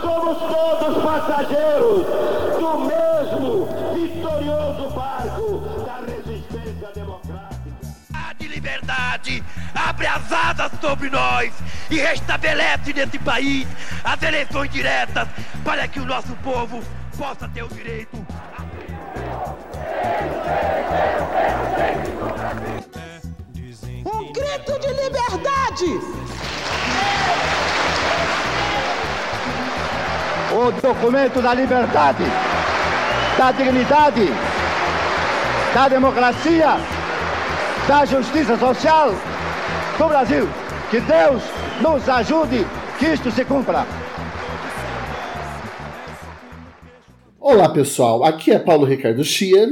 somos todos passageiros do mesmo vitorioso barco da resistência democrática. A de liberdade abre as asas sobre nós e restabelece nesse país as eleições diretas para que o nosso povo possa ter o direito Um grito de liberdade! O documento da liberdade, da dignidade, da democracia, da justiça social do Brasil. Que Deus nos ajude que isto se cumpra. Olá pessoal, aqui é Paulo Ricardo Schier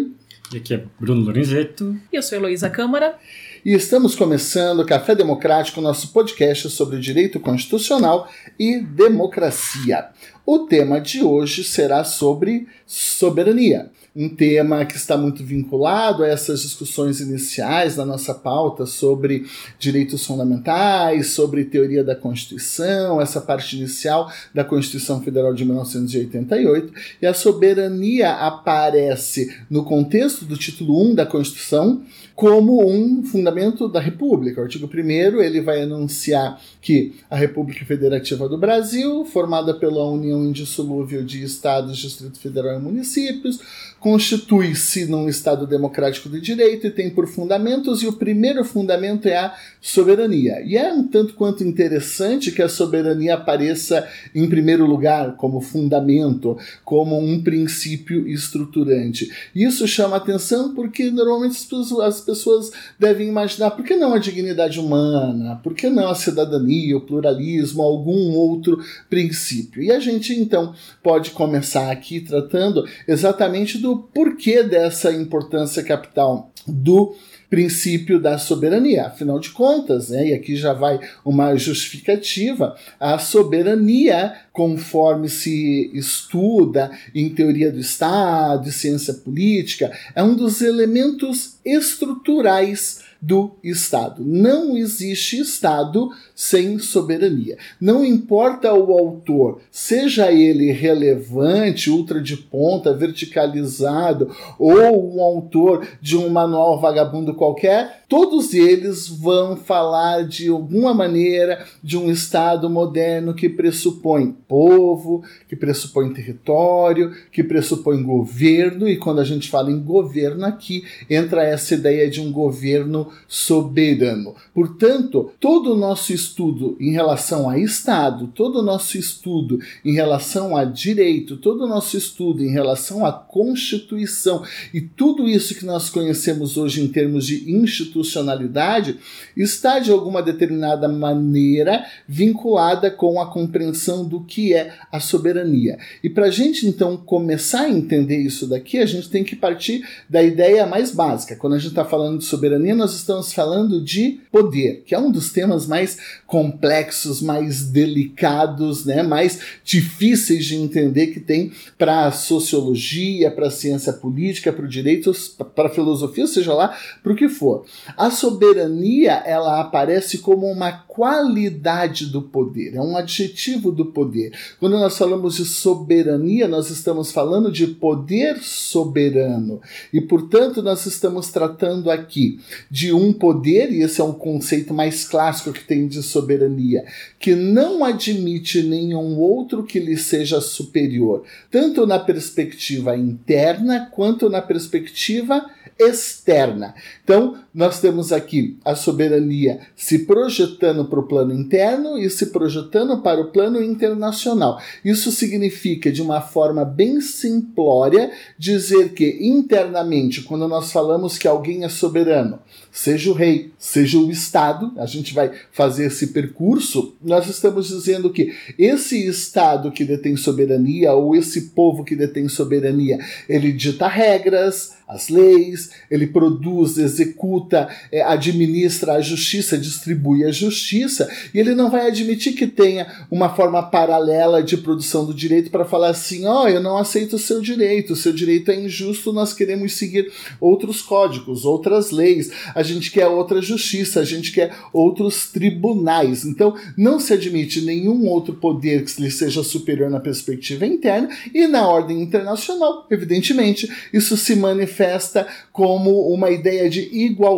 E aqui é Bruno Lorenzetto. E eu sou Heloísa Câmara. E estamos começando Café Democrático, nosso podcast sobre direito constitucional e democracia. O tema de hoje será sobre soberania, um tema que está muito vinculado a essas discussões iniciais da nossa pauta sobre direitos fundamentais, sobre teoria da Constituição, essa parte inicial da Constituição Federal de 1988, e a soberania aparece no contexto do título 1 da Constituição como um fundamento da República. O artigo 1 ele vai anunciar que a República Federativa do Brasil, formada pela união indissolúvel de estados, Distrito Federal e municípios, constitui-se num Estado democrático de direito e tem por fundamentos, e o primeiro fundamento é a soberania. E é um tanto quanto interessante que a soberania apareça em primeiro lugar como fundamento, como um princípio estruturante. Isso chama atenção porque normalmente as pessoas, as pessoas devem imaginar por que não a dignidade humana, por que não a cidadania, o pluralismo, algum outro princípio. E a gente então pode começar aqui tratando exatamente do porquê dessa importância capital do princípio da soberania. Afinal de contas, né, e aqui já vai uma justificativa, a soberania, conforme se estuda em teoria do Estado e ciência política, é um dos elementos estruturais do Estado. Não existe Estado sem soberania. Não importa o autor, seja ele relevante, ultra de ponta, verticalizado, ou um autor de um manual vagabundo qualquer, todos eles vão falar de alguma maneira de um Estado moderno que pressupõe povo, que pressupõe território, que pressupõe governo, e quando a gente fala em governo aqui, entra essa ideia de um governo soberano. Portanto, todo o nosso em relação a Estado, todo o nosso estudo em relação a direito, todo o nosso estudo em relação à Constituição e tudo isso que nós conhecemos hoje em termos de institucionalidade está de alguma determinada maneira vinculada com a compreensão do que é a soberania. E para a gente então começar a entender isso daqui, a gente tem que partir da ideia mais básica. Quando a gente está falando de soberania, nós estamos falando de poder, que é um dos temas mais complexos, mais delicados, né, mais difíceis de entender que tem para a sociologia, para a ciência política, para o direito, para a filosofia, seja lá para o que for. A soberania ela aparece como uma qualidade do poder, é um adjetivo do poder. Quando nós falamos de soberania, nós estamos falando de poder soberano e, portanto, nós estamos tratando aqui de um poder, e esse é um conceito mais clássico que tem de soberania, que não admite nenhum outro que lhe seja superior, tanto na perspectiva interna quanto na perspectiva externa. Então, nós temos aqui a soberania se projetando para o plano interno e se projetando para o plano internacional. Isso significa, de uma forma bem simplória, dizer que internamente, quando nós falamos que alguém é soberano, seja o rei, seja o Estado, a gente vai fazer esse percurso, nós estamos dizendo que esse Estado que detém soberania, ou esse povo que detém soberania, ele dita regras, as leis, ele produz, executa, é, administra a justiça, distribui a justiça, e ele não vai admitir que tenha uma forma paralela de produção do direito para falar assim: ó, oh, eu não aceito o seu direito, o seu direito é injusto, nós queremos seguir outros códigos, outras leis, a gente quer outra justiça, a gente quer outros tribunais. Então, não se admite nenhum outro poder que lhe seja superior na perspectiva interna e na ordem internacional, evidentemente, isso se manifesta como uma ideia de igualdade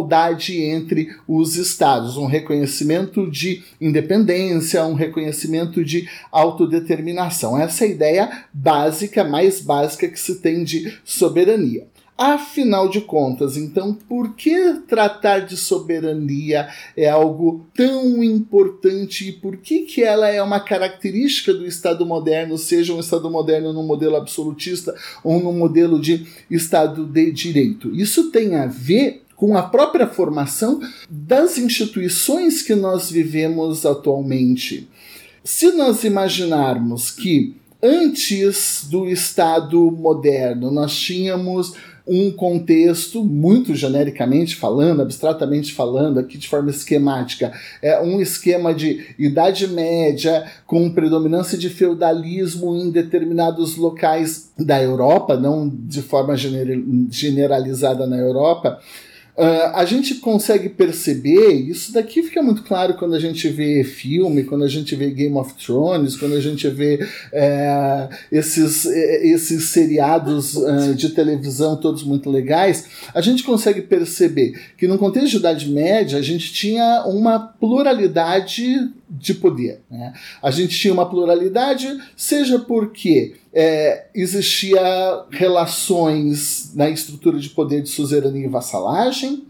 entre os estados, um reconhecimento de independência, um reconhecimento de autodeterminação. Essa é a ideia básica, mais básica que se tem de soberania. Afinal de contas, então, por que tratar de soberania é algo tão importante e por que, que ela é uma característica do Estado moderno, seja um Estado moderno num modelo absolutista ou num modelo de Estado de direito? Isso tem a ver com a própria formação das instituições que nós vivemos atualmente. Se nós imaginarmos que antes do Estado moderno nós tínhamos um contexto, muito genericamente falando, abstratamente falando, aqui de forma esquemática, é um esquema de Idade Média com predominância de feudalismo em determinados locais da Europa, não de forma generalizada na Europa Uh, a gente consegue perceber, isso daqui fica muito claro quando a gente vê filme, quando a gente vê Game of Thrones, quando a gente vê é, esses, esses seriados uh, de televisão todos muito legais, a gente consegue perceber que no contexto de Idade Média a gente tinha uma pluralidade de poder. Né? A gente tinha uma pluralidade, seja porque é, existia relações na estrutura de poder de suzerania e vassalagem,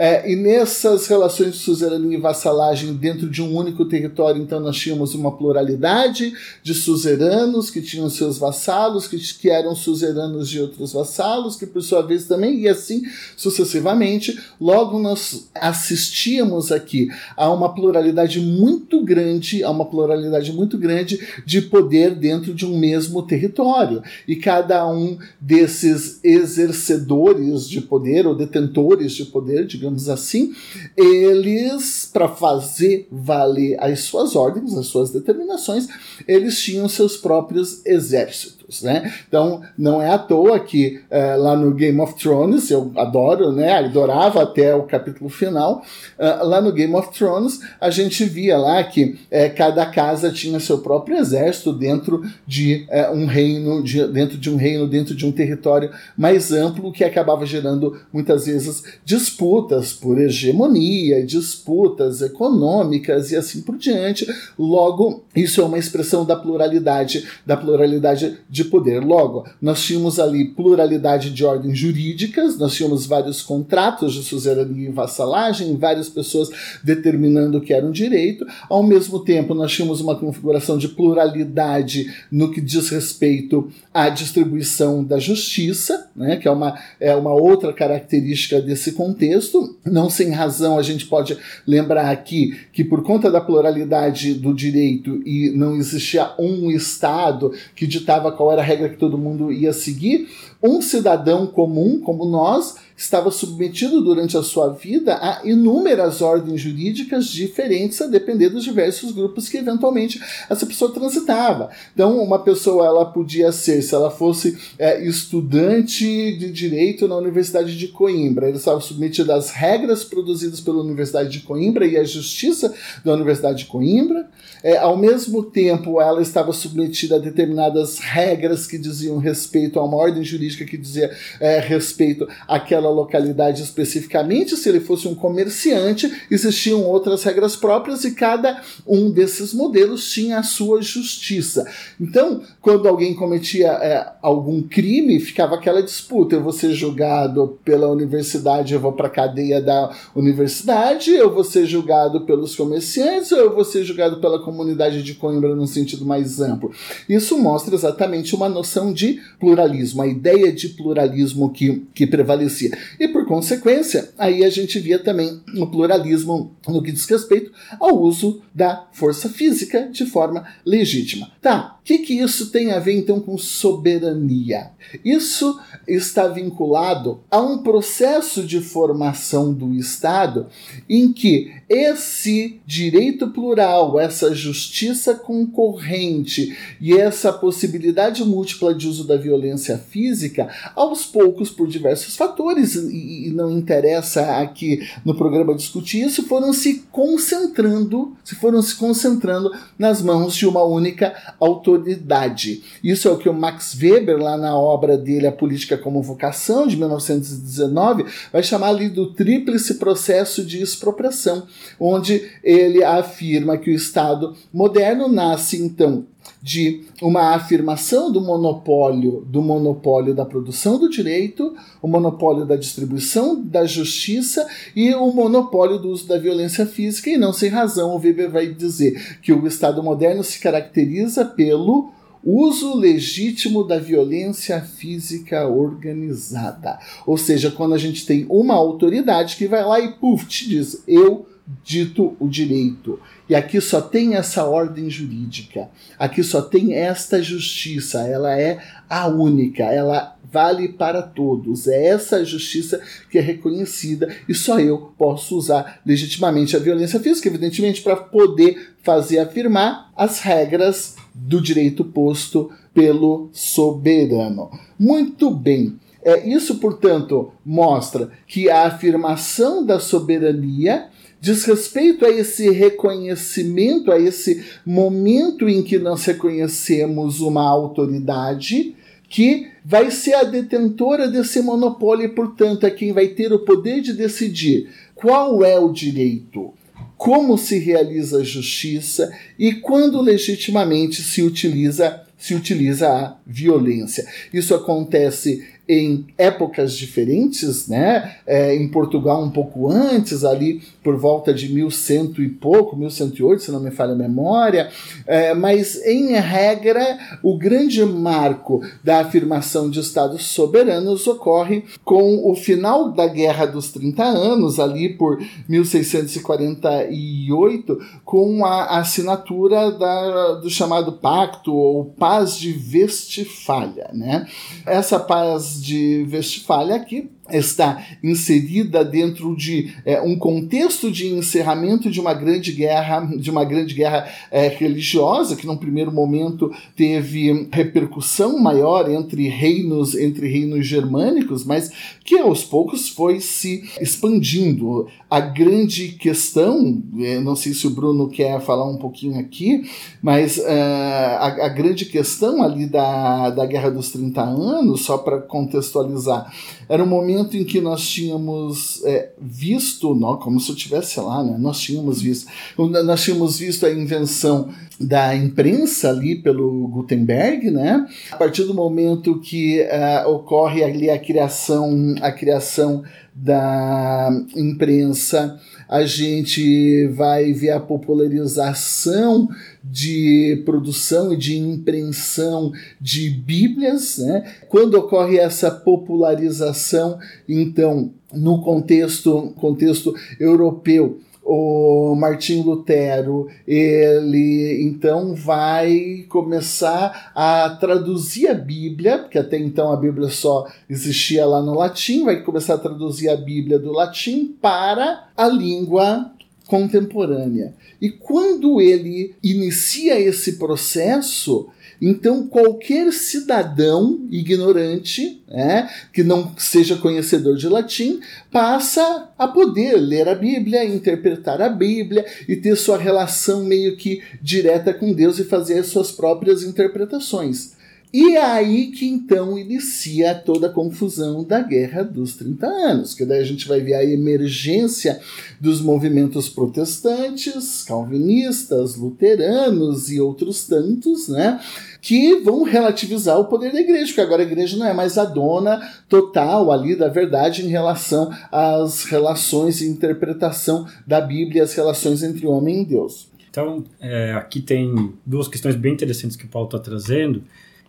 é, e nessas relações de suzerania e vassalagem dentro de um único território, então nós tínhamos uma pluralidade de suzeranos que tinham seus vassalos, que, que eram suzeranos de outros vassalos, que por sua vez também, e assim sucessivamente. Logo, nós assistíamos aqui a uma pluralidade muito grande, a uma pluralidade muito grande de poder dentro de um mesmo território. E cada um desses exercedores de poder, ou detentores de poder, digamos digamos assim, eles, para fazer valer as suas ordens, as suas determinações, eles tinham seus próprios exércitos né? Então não é à toa que é, lá no Game of Thrones, eu adoro, né? Adorava até o capítulo final. Uh, lá no Game of Thrones a gente via lá que é, cada casa tinha seu próprio exército dentro de é, um reino, de, dentro de um reino, dentro de um território mais amplo que acabava gerando muitas vezes disputas por hegemonia, disputas econômicas e assim por diante. Logo, isso é uma expressão da pluralidade, da pluralidade de de poder. Logo, nós tínhamos ali pluralidade de ordens jurídicas, nós tínhamos vários contratos de suzerania e vassalagem, várias pessoas determinando o que era um direito. Ao mesmo tempo, nós tínhamos uma configuração de pluralidade no que diz respeito à distribuição da justiça, né, que é uma, é uma outra característica desse contexto. Não sem razão, a gente pode lembrar aqui que, por conta da pluralidade do direito e não existia um Estado que ditava qual qual era a regra que todo mundo ia seguir, um cidadão comum como nós estava submetido durante a sua vida a inúmeras ordens jurídicas diferentes a depender dos diversos grupos que eventualmente essa pessoa transitava. Então, uma pessoa ela podia ser, se ela fosse é, estudante de direito na Universidade de Coimbra, ele estava submetido às regras produzidas pela Universidade de Coimbra e à justiça da Universidade de Coimbra. É, ao mesmo tempo, ela estava submetida a determinadas regras que diziam respeito a uma ordem jurídica que dizia é, respeito àquela localidade especificamente, se ele fosse um comerciante, existiam outras regras próprias e cada um desses modelos tinha a sua justiça. Então, quando alguém cometia é, algum crime, ficava aquela disputa: eu vou ser julgado pela universidade, eu vou para a cadeia da universidade, eu vou ser julgado pelos comerciantes, ou eu vou ser julgado pela comunidade de Coimbra no sentido mais amplo. Isso mostra exatamente uma noção de pluralismo, a ideia de pluralismo que, que prevalecia. E por consequência, aí a gente via também o pluralismo no que diz respeito ao uso da força física de forma legítima. Tá, que, que isso tem a ver então com soberania? Isso está vinculado a um processo de formação do Estado em que esse direito plural, essa justiça concorrente e essa possibilidade múltipla de uso da violência física, aos poucos, por diversos fatores, e, não interessa aqui no programa discutir isso, foram se concentrando, se foram se concentrando nas mãos de uma única autoridade. Isso é o que o Max Weber, lá na obra dele A Política como Vocação, de 1919, vai chamar ali do tríplice processo de expropriação onde ele afirma que o Estado moderno nasce então de uma afirmação do monopólio do monopólio da produção do direito, o monopólio da distribuição da justiça e o monopólio do uso da violência física e não sem razão o Weber vai dizer que o Estado moderno se caracteriza pelo uso legítimo da violência física organizada. Ou seja, quando a gente tem uma autoridade que vai lá e puf, te diz: eu dito o direito. E aqui só tem essa ordem jurídica, aqui só tem esta justiça, ela é a única, ela vale para todos. É essa justiça que é reconhecida e só eu posso usar legitimamente a violência física, evidentemente, para poder fazer afirmar as regras do direito posto pelo soberano. Muito bem. É, isso, portanto, mostra que a afirmação da soberania diz respeito a esse reconhecimento, a esse momento em que nós reconhecemos uma autoridade que vai ser a detentora desse monopólio e, portanto, é quem vai ter o poder de decidir qual é o direito, como se realiza a justiça e quando legitimamente se utiliza se utiliza a violência. Isso acontece em épocas diferentes, né? É, em Portugal um pouco antes, ali por volta de 1100 e pouco, 1108, se não me falha a memória, é, mas em regra o grande marco da afirmação de estados soberanos ocorre com o final da Guerra dos 30 Anos, ali por 1648, com a assinatura da, do chamado Pacto ou Paz de Westfália, né? Essa paz de Westfália aqui está inserida dentro de é, um contexto de encerramento de uma grande guerra, de uma grande guerra é, religiosa que num primeiro momento teve repercussão maior entre reinos entre reinos germânicos, mas que aos poucos foi se expandindo. A grande questão, é, não sei se o Bruno quer falar um pouquinho aqui, mas uh, a, a grande questão ali da, da Guerra dos 30 Anos, só para contextualizar, era um momento em que nós tínhamos é, visto, não, como se eu estivesse lá, né? Nós tínhamos visto, nós tínhamos visto a invenção da imprensa ali pelo Gutenberg, né? A partir do momento que uh, ocorre ali a criação, a criação da imprensa, a gente vai ver a popularização de produção e de impressão de Bíblias. Né? Quando ocorre essa popularização, então, no contexto, contexto europeu, o Martim Lutero, ele então vai começar a traduzir a Bíblia, porque até então a Bíblia só existia lá no latim, vai começar a traduzir a Bíblia do latim para a língua contemporânea. E quando ele inicia esse processo, então, qualquer cidadão ignorante, né, que não seja conhecedor de latim, passa a poder ler a Bíblia, interpretar a Bíblia e ter sua relação meio que direta com Deus e fazer as suas próprias interpretações. E é aí que então inicia toda a confusão da Guerra dos 30 Anos, que daí a gente vai ver a emergência dos movimentos protestantes, calvinistas, luteranos e outros tantos, né? Que vão relativizar o poder da igreja, porque agora a igreja não é mais a dona total ali da verdade em relação às relações e interpretação da Bíblia, as relações entre homem e Deus. Então, é, aqui tem duas questões bem interessantes que o Paulo está trazendo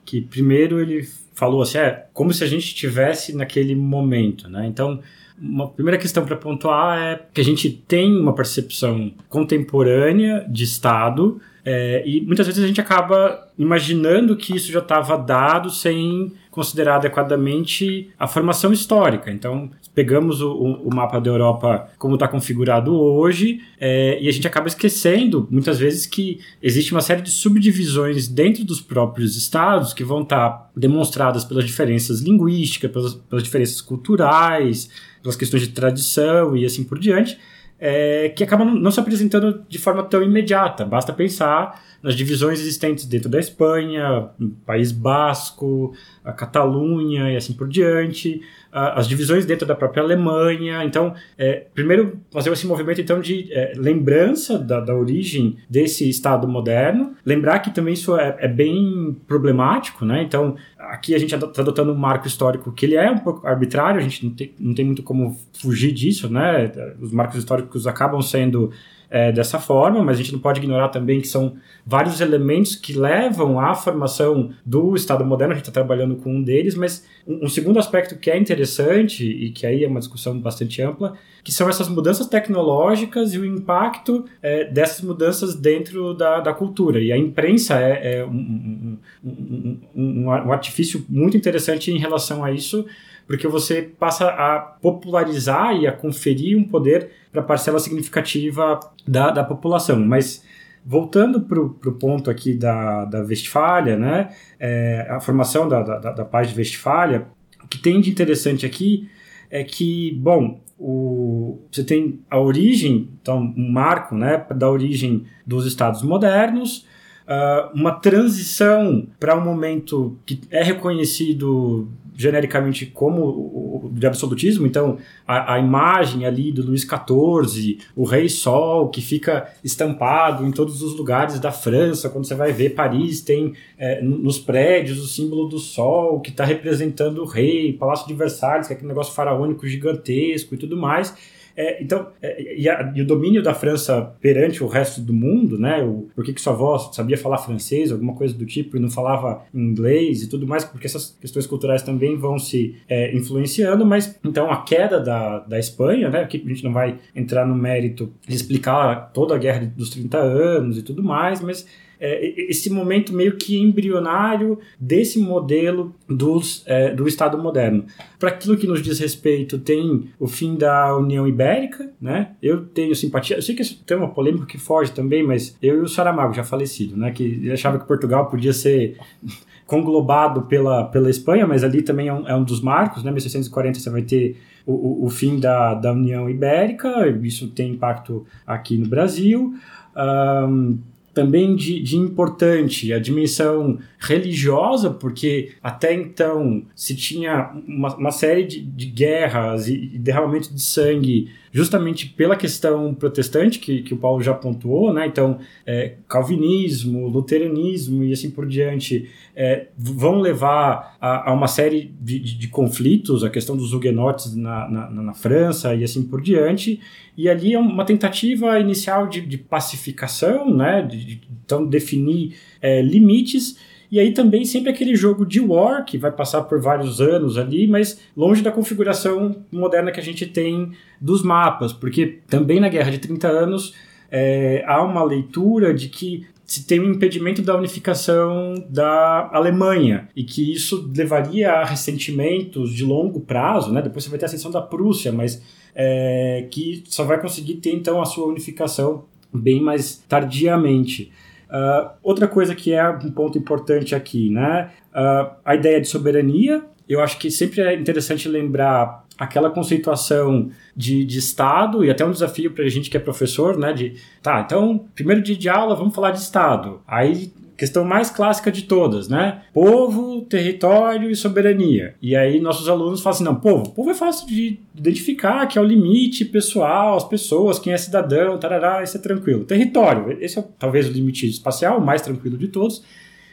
que primeiro ele falou assim, é como se a gente estivesse naquele momento, né? Então, uma primeira questão para pontuar é que a gente tem uma percepção contemporânea de Estado é, e muitas vezes a gente acaba imaginando que isso já estava dado sem considerar adequadamente a formação histórica. Então, pegamos o, o mapa da Europa como está configurado hoje é, e a gente acaba esquecendo, muitas vezes, que existe uma série de subdivisões dentro dos próprios estados que vão estar tá demonstradas pelas diferenças linguísticas, pelas, pelas diferenças culturais, pelas questões de tradição e assim por diante é, que acabam não se apresentando de forma tão imediata. Basta pensar nas divisões existentes dentro da Espanha, País Basco, a Catalunha e assim por diante, as divisões dentro da própria Alemanha. Então, é, primeiro fazer esse movimento então de é, lembrança da, da, origem desse Estado moderno, lembrar que também isso é, é bem problemático, né? Então, aqui a gente está adotando um marco histórico que ele é um pouco arbitrário, a gente não tem, não tem muito como fugir disso, né? Os marcos históricos acabam sendo é, dessa forma, mas a gente não pode ignorar também que são vários elementos que levam à formação do Estado moderno, a gente está trabalhando com um deles, mas um, um, segundo aspecto que é interessante, e que aí é uma discussão bastante ampla, que são essas mudanças tecnológicas e o impacto é, dessas mudanças dentro da, da cultura. E a imprensa é, é um, um, um artifício muito interessante em relação a isso, porque você passa a popularizar e a conferir um poder para parcela significativa da, da população. Mas voltando para o ponto aqui da, da Westfália, né, é, a formação da, da, da paz de Westfália, o que tem de interessante aqui é que, bom, o, você tem a origem, então um marco né, da origem dos estados modernos, uh, uma transição para um momento que é reconhecido genericamente como de absolutismo, então a, a, imagem ali do Luís XIV, o Rei Sol, que fica estampado em todos os lugares da França, quando você vai ver Paris, tem é, nos prédios o símbolo do Sol, que está representando o rei, Palácio de Versalhes, que é aquele negócio faraônico gigantesco e tudo mais. É, então, é, e, a, e, o domínio da França perante o resto do mundo, né? O, por que, sua avó sabia falar francês, alguma coisa do tipo, e não falava inglês e tudo mais, porque essas questões culturais também vão se é, influenciando, mas então a queda da, da Espanha, né? Aqui a gente não vai entrar no mérito de explicar toda a guerra dos 30 anos e tudo mais, mas é, esse momento meio que embrionário desse modelo dos, é, do Estado moderno. Para aquilo que nos diz respeito, tem o fim da União Ibérica, né? Eu tenho simpatia, eu sei que tem uma polêmica que foge também, mas eu e o Saramago, já falecido, né? Que achava que Portugal podia ser conglobado pela, pela Espanha, mas ali também é um, é um dos marcos, né? 1640 você vai ter o, o, o, fim da, da União Ibérica, isso tem impacto aqui no Brasil. Um, também de, de importante a dimensão religiosa, porque até então se tinha uma, uma série de, de guerras e, e derramamento de sangue justamente pela questão protestante que, que o Paulo já pontuou, né? Então, é, calvinismo, luteranismo e assim por diante é, vão levar a, a uma série de, de, de, conflitos, a questão dos huguenotes na, na, na, França e assim por diante. E ali é uma tentativa inicial de, de pacificação, né? De, então, definir é, limites e aí também sempre aquele jogo de war, que vai passar por vários anos ali, mas longe da configuração moderna que a gente tem dos mapas, porque também na Guerra de 30 Anos é, há uma leitura de que se tem um impedimento da unificação da Alemanha e que isso levaria a ressentimentos de longo prazo, né? Depois você vai ter a ascensão da Prússia, mas é, que só vai conseguir ter então a sua unificação bem mais tardiamente. Uh, outra coisa que é um ponto importante aqui, né? Uh, a ideia de soberania. Eu acho que sempre é interessante lembrar aquela conceituação de, de Estado, e até um desafio para a gente que é professor, né? De, tá, então, primeiro dia de aula, vamos falar de Estado. Aí questão mais clássica de todas, né? Povo, território e soberania. E aí nossos alunos falam assim, não, povo, povo é fácil de identificar, que é o limite pessoal, as pessoas, quem é cidadão, tarará, isso é tranquilo. Território, esse é talvez o limite espacial, o mais tranquilo de todos.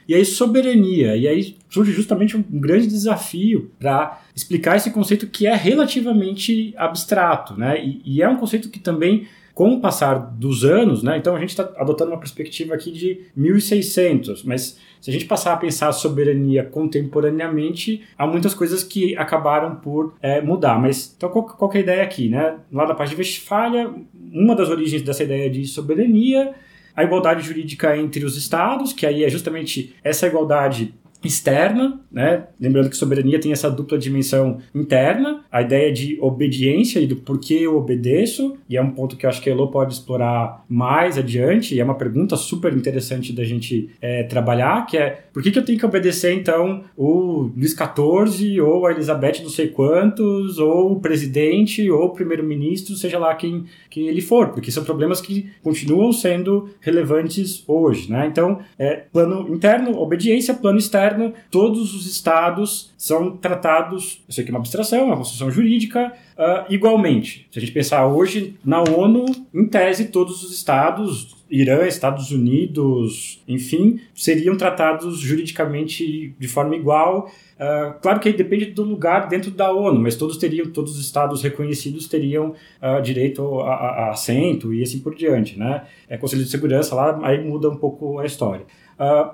E aí, soberania. E aí surge justamente um grande desafio para explicar esse conceito que é relativamente abstrato, né? E, e, é um conceito que também com o passar dos anos, né, então a gente está adotando uma perspectiva aqui de 1600, mas se a gente passar a pensar a soberania contemporaneamente, há muitas coisas que acabaram por é, mudar. Mas então qual, qual é a ideia aqui, né? Lá da parte de Westfália, uma das origens dessa ideia de soberania a igualdade jurídica entre os estados, que aí é justamente essa igualdade externa, né? Lembrando que soberania tem essa dupla dimensão interna, a ideia de obediência e do porquê eu obedeço, e é um ponto que eu acho que a Elo pode explorar mais adiante, e é uma pergunta super interessante da gente é, trabalhar, que é por que, que eu tenho que obedecer então o Luís XIV, ou a Elizabeth não sei quantos, ou o presidente, ou o primeiro-ministro, seja lá quem, quem ele for, porque são problemas que continuam sendo relevantes hoje, né? Então, é, plano interno, obediência, plano externo, todos os estados são tratados, eu sei que é uma abstração, é uma construção jurídica, uh, igualmente. Se a gente pensar hoje, na ONU, em tese, todos os estados, Irã, Estados Unidos, enfim, seriam tratados juridicamente de forma igual. Uh, claro que aí depende do lugar dentro da ONU, mas todos teriam, todos os estados reconhecidos teriam uh, direito a, a, a, assento e assim por diante, né? É Conselho de Segurança lá, aí muda um pouco a história. Uh,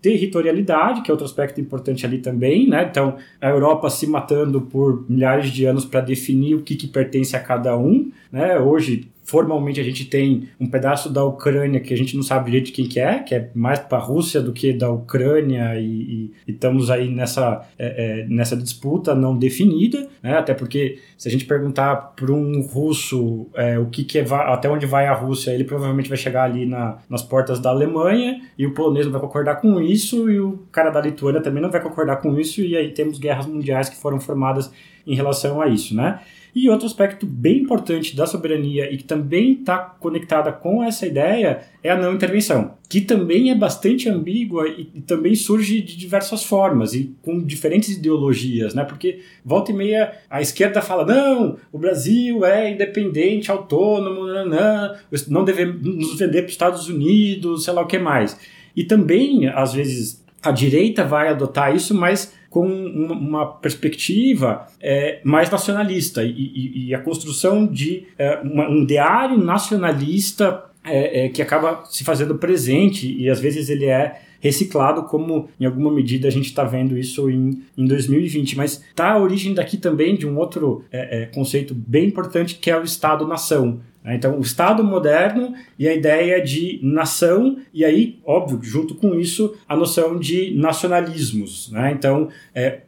territorialidade, que é outro aspecto importante ali também, né? Então, a Europa se matando por milhares de anos para definir o que, que pertence a cada um, né? Hoje, formalmente a gente tem um pedaço da Ucrânia que a gente não sabe direito quem que é, que é mais para a Rússia do que da Ucrânia e, e, e estamos aí nessa, é, é, nessa disputa não definida, né? até porque se a gente perguntar para um russo é, o que, que é, até onde vai a Rússia, ele provavelmente vai chegar ali na, nas portas da Alemanha e o polonês não vai concordar com isso e o cara da Lituânia também não vai concordar com isso e aí temos guerras mundiais que foram formadas em relação a isso, né? E outro aspecto bem importante da soberania e que também está conectada com essa ideia é a não intervenção, que também é bastante ambígua e, e, também surge de diversas formas e com diferentes ideologias, né? Porque volta e meia a esquerda fala não, o Brasil é independente, autônomo, não, não devemos nos vender para os Estados Unidos, sei lá o que mais. E também às vezes a direita vai adotar isso, mas com uma perspectiva é, mais nacionalista e, e, e, a construção de é, uma, um diário nacionalista é, é, que acaba se fazendo presente e às vezes ele é reciclado, como em alguma medida a gente está vendo isso em, em 2020. Mas está a origem daqui também de um outro é, é, conceito bem importante que é o Estado-nação. Né? Então, o Estado moderno e a ideia de nação, e aí, óbvio, junto com isso, a noção de nacionalismos. Né? Então, é,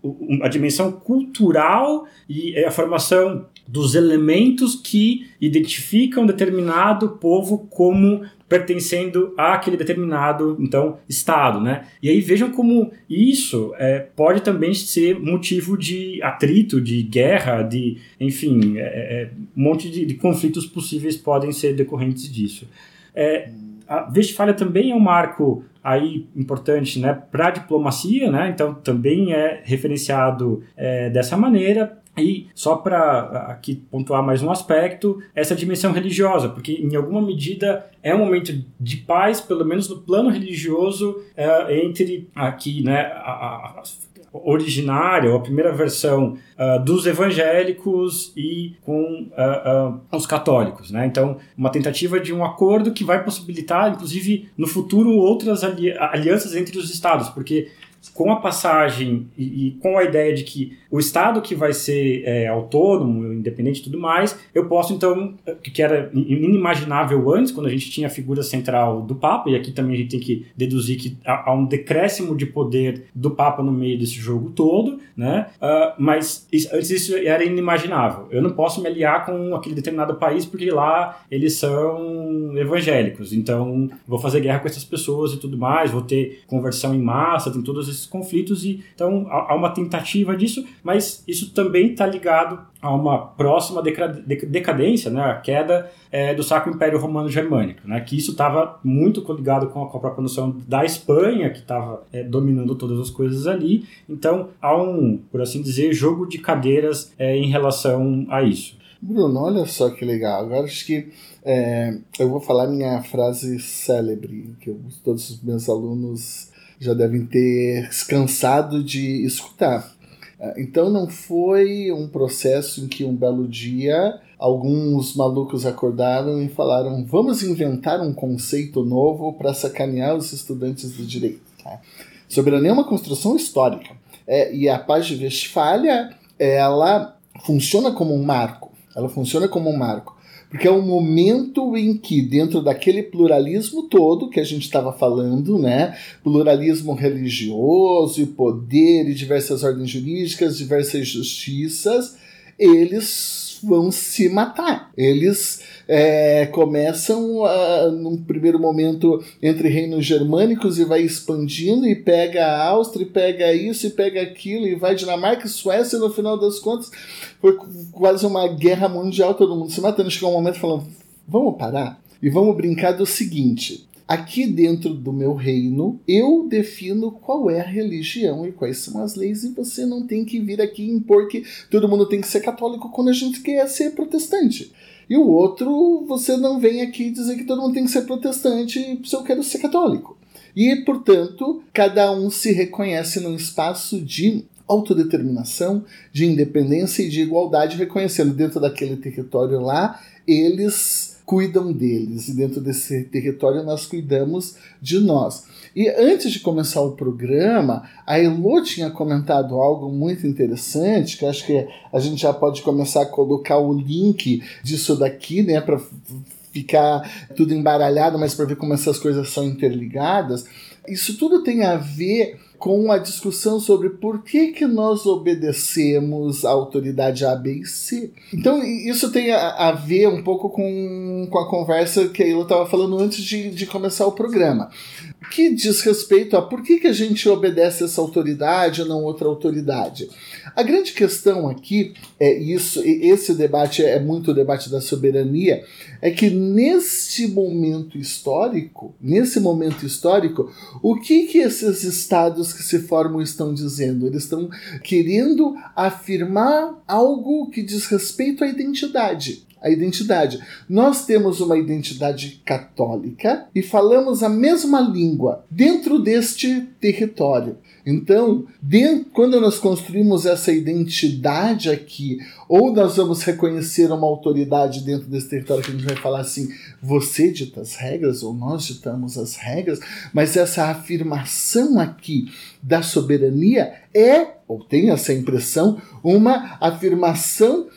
a dimensão cultural e a formação dos elementos que identificam determinado povo como pertencendo àquele determinado então estado, né? E aí vejam como isso é, pode também ser motivo de atrito, de guerra, de enfim, é, é, um monte de, de, conflitos possíveis podem ser decorrentes disso. É, a Westfália também é um marco aí importante, né, para a diplomacia, né? Então também é referenciado é, dessa maneira e só para aqui pontuar mais um aspecto, essa dimensão religiosa, porque em alguma medida é um momento de paz, pelo menos no plano religioso, é, entre aqui, né, a, a originária, ou a primeira versão uh, dos evangélicos e com uh, uh, os católicos. Né? Então, uma tentativa de um acordo que vai possibilitar, inclusive, no futuro, outras ali alianças entre os estados, porque com a passagem e, e, com a ideia de que o Estado que vai ser é, autônomo, independente e tudo mais, eu posso então, que era inimaginável antes, quando a gente tinha a figura central do Papa, e aqui também a gente tem que deduzir que há, há um decréscimo de poder do Papa no meio desse jogo todo, né? Uh, mas isso, antes isso era inimaginável. Eu não posso me aliar com aquele determinado país porque lá eles são evangélicos, então vou fazer guerra com essas pessoas e tudo mais, vou ter conversão em massa, tem todos esses conflitos, e então há uma tentativa disso, mas isso também está ligado a uma próxima decadência, né, a queda é, do Sacro Império Romano Germânico, né, que isso estava muito ligado com a, com a, própria noção da Espanha, que estava é, dominando todas as coisas ali. Então há um, por assim dizer, jogo de cadeiras é, em relação a isso. Bruno, olha só que legal. Agora acho que é, eu vou falar minha frase célebre, que eu, todos os meus alunos já devem ter cansado de escutar. Então não foi um processo em que um belo dia alguns malucos acordaram e falaram: vamos inventar um conceito novo para sacanear os estudantes do direito. Tá? Soberania é uma construção histórica. É, e a paz de Westfália, ela funciona como um marco. Ela funciona como um marco. Porque é um momento em que, dentro daquele pluralismo todo que a gente estava falando, né? Pluralismo religioso e poder e diversas ordens jurídicas, diversas justiças, eles vão se matar. Eles é, começam, a, num primeiro momento, entre reinos germânicos e vai expandindo e pega a Áustria, e pega isso e pega aquilo, e vai Dinamarca e Suécia, e no final das contas foi quase uma guerra mundial, todo mundo se matando. Chegou um momento falando: vamos parar e vamos brincar do seguinte. Aqui dentro do meu reino, eu defino qual é a religião e quais são as leis, e você não tem que vir aqui impor que todo mundo tem que ser católico quando a gente quer ser protestante. E o outro, você não vem aqui dizer que todo mundo tem que ser protestante se eu quero ser católico. E, portanto, cada um se reconhece num espaço de autodeterminação, de independência e de igualdade, reconhecendo dentro daquele território lá, eles cuidam deles e dentro desse território nós cuidamos de nós. E antes de começar o programa, a Elo tinha comentado algo muito interessante, que acho que a gente já pode começar a colocar o link disso daqui, né, para ficar tudo embaralhado, mas para ver como essas coisas são interligadas. Isso tudo tem a ver com a discussão sobre por que, que nós obedecemos a autoridade A, B e C. Então, isso tem a, a ver um pouco com, com a conversa que a Ila estava falando antes de, de começar o programa. Que diz respeito a por que, que a gente obedece essa autoridade ou não outra autoridade. A grande questão aqui é isso, esse debate é muito o debate da soberania, é que neste momento histórico, nesse momento histórico, o que que esses estados que se formam estão dizendo? Eles estão querendo afirmar algo que diz respeito à identidade a identidade. Nós temos uma identidade católica e falamos a mesma língua dentro deste território. Então, quando nós construímos essa identidade aqui, ou nós vamos reconhecer uma autoridade dentro desse território que a gente vai falar assim, você dita as regras, ou nós ditamos as regras, mas essa afirmação aqui da soberania é, ou tem essa impressão, uma afirmação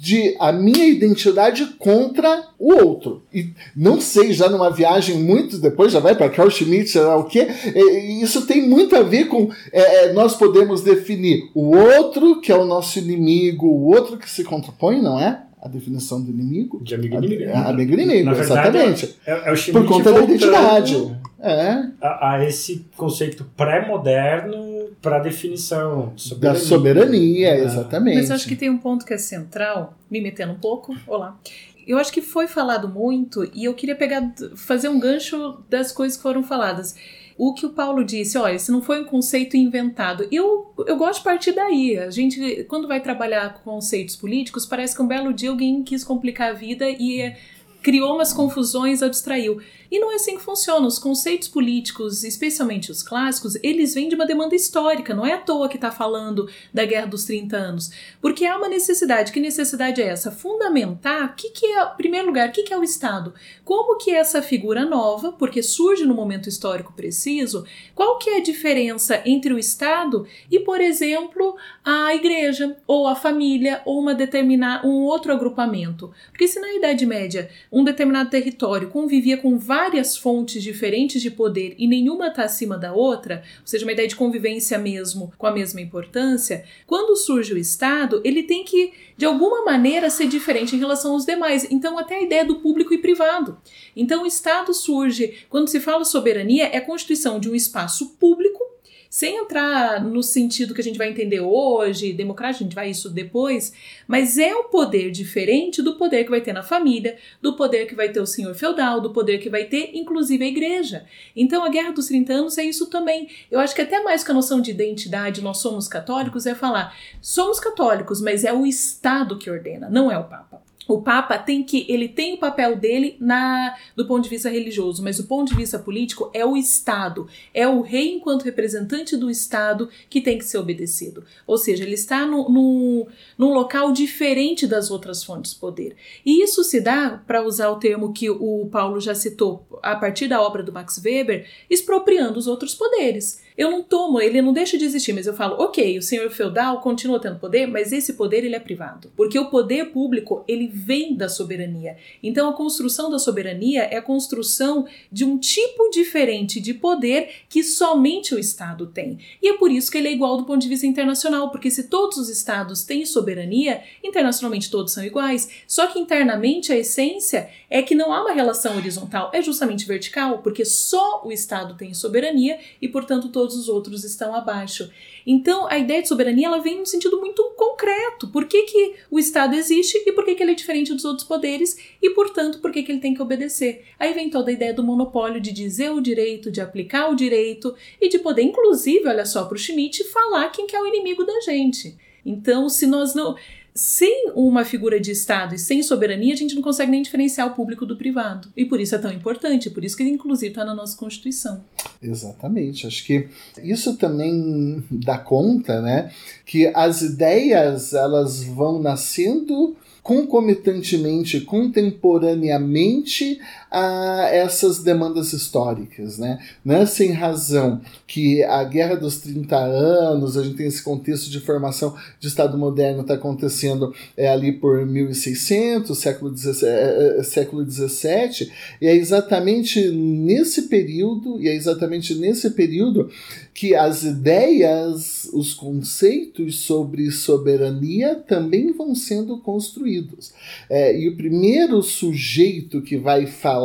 de a minha identidade contra o outro. E não sei, já numa viagem muito depois, já vai para Carl Schmitt, sei lá o quê, isso tem muito a ver com é, é, nós podemos definir o outro que é o nosso inimigo, o outro que se contrapõe, não é? A definição do inimigo. De amigo inimigo. A, amigo inimigo, exatamente. É, é, o Por conta da identidade. É. A, a esse conceito pré-moderno para a definição de soberania. da soberania, exatamente. Mas eu acho que tem um ponto que é central, me metendo um pouco, olá. Eu acho que foi falado muito e eu queria pegar, fazer um gancho das coisas que foram faladas. O que o Paulo disse, olha, esse não foi um conceito inventado. Eu, eu gosto de partir daí. A gente, quando vai trabalhar conceitos políticos, parece que um belo dia alguém quis complicar a vida e criou umas confusões, abstraiu. E não é assim que funciona. Os conceitos políticos, especialmente os clássicos, eles vêm de uma demanda histórica. Não é à toa que está falando da Guerra dos 30 anos. Porque há uma necessidade. Que necessidade é essa? Fundamentar o que, que é, em primeiro lugar, o que, que é o Estado? Como que essa figura nova, porque surge no momento histórico preciso, qual que é a diferença entre o Estado e, por exemplo, a igreja, ou a família, ou uma determinada, um outro agrupamento? Porque se na Idade Média um determinado território convivia com várias fontes diferentes de poder e nenhuma está acima da outra, ou seja, uma ideia de convivência mesmo com a mesma importância, quando surge o Estado, ele tem que, de alguma maneira, ser diferente em relação aos demais. Então, até a ideia do público e privado. Então, o Estado surge, quando se fala soberania, é a constituição de um espaço público sem entrar no sentido que a gente vai entender hoje, democrático, a gente vai isso depois, mas é um poder diferente do poder que vai ter na família, do poder que vai ter o senhor feudal, do poder que vai ter, inclusive, a igreja. Então, a Guerra dos 30 Anos é isso também. Eu acho que até mais que a noção de identidade, nós somos católicos, é falar, somos católicos, mas é o Estado que ordena, não é o Papa. O Papa tem que ele tem o papel dele na do ponto de vista religioso, mas do ponto de vista político é o Estado, é o rei enquanto representante do Estado que tem que ser obedecido. Ou seja, ele está no, no, num local diferente das outras fontes de poder. E isso se dá, para usar o termo que o Paulo já citou, a partir da obra do Max Weber, expropriando os outros poderes. Eu não tomo, ele não deixa de existir, mas eu falo, ok, o senhor feudal continua tendo poder, mas esse poder ele é privado. Porque o poder público, ele vem da soberania. Então a construção da soberania é a construção de um tipo diferente de poder que somente o Estado tem. E é por isso que ele é igual do ponto de vista internacional, porque se todos os estados têm soberania, internacionalmente todos são iguais, só que internamente a essência é que não há uma relação horizontal, é justamente vertical, porque só o Estado tem soberania e, portanto, todos os outros estão abaixo. Então, a ideia de soberania ela vem num sentido muito concreto. Por que, que o Estado existe e por que, que ele é diferente dos outros poderes e, portanto, por que, que ele tem que obedecer? Aí vem toda a ideia do monopólio de dizer o direito, de aplicar o direito e de poder, inclusive, olha só, para o Schmidt, falar quem que é o inimigo da gente. Então, se nós não sem uma figura de Estado e sem soberania, a gente não consegue nem diferenciar o público do privado. E por isso é tão importante, por isso que inclusive está na nossa Constituição. Exatamente. Acho que isso também dá conta, né, que as ideias elas vão nascendo concomitantemente, contemporaneamente a essas demandas históricas. Né? Não é sem razão que a Guerra dos 30 Anos, a gente tem esse contexto de formação de Estado moderno está acontecendo é, ali por 1600, século XVII, é, é, século 17, e é exatamente nesse período, e é exatamente nesse período que as ideias, os conceitos sobre soberania também vão sendo construídos. É, e o primeiro sujeito que vai falar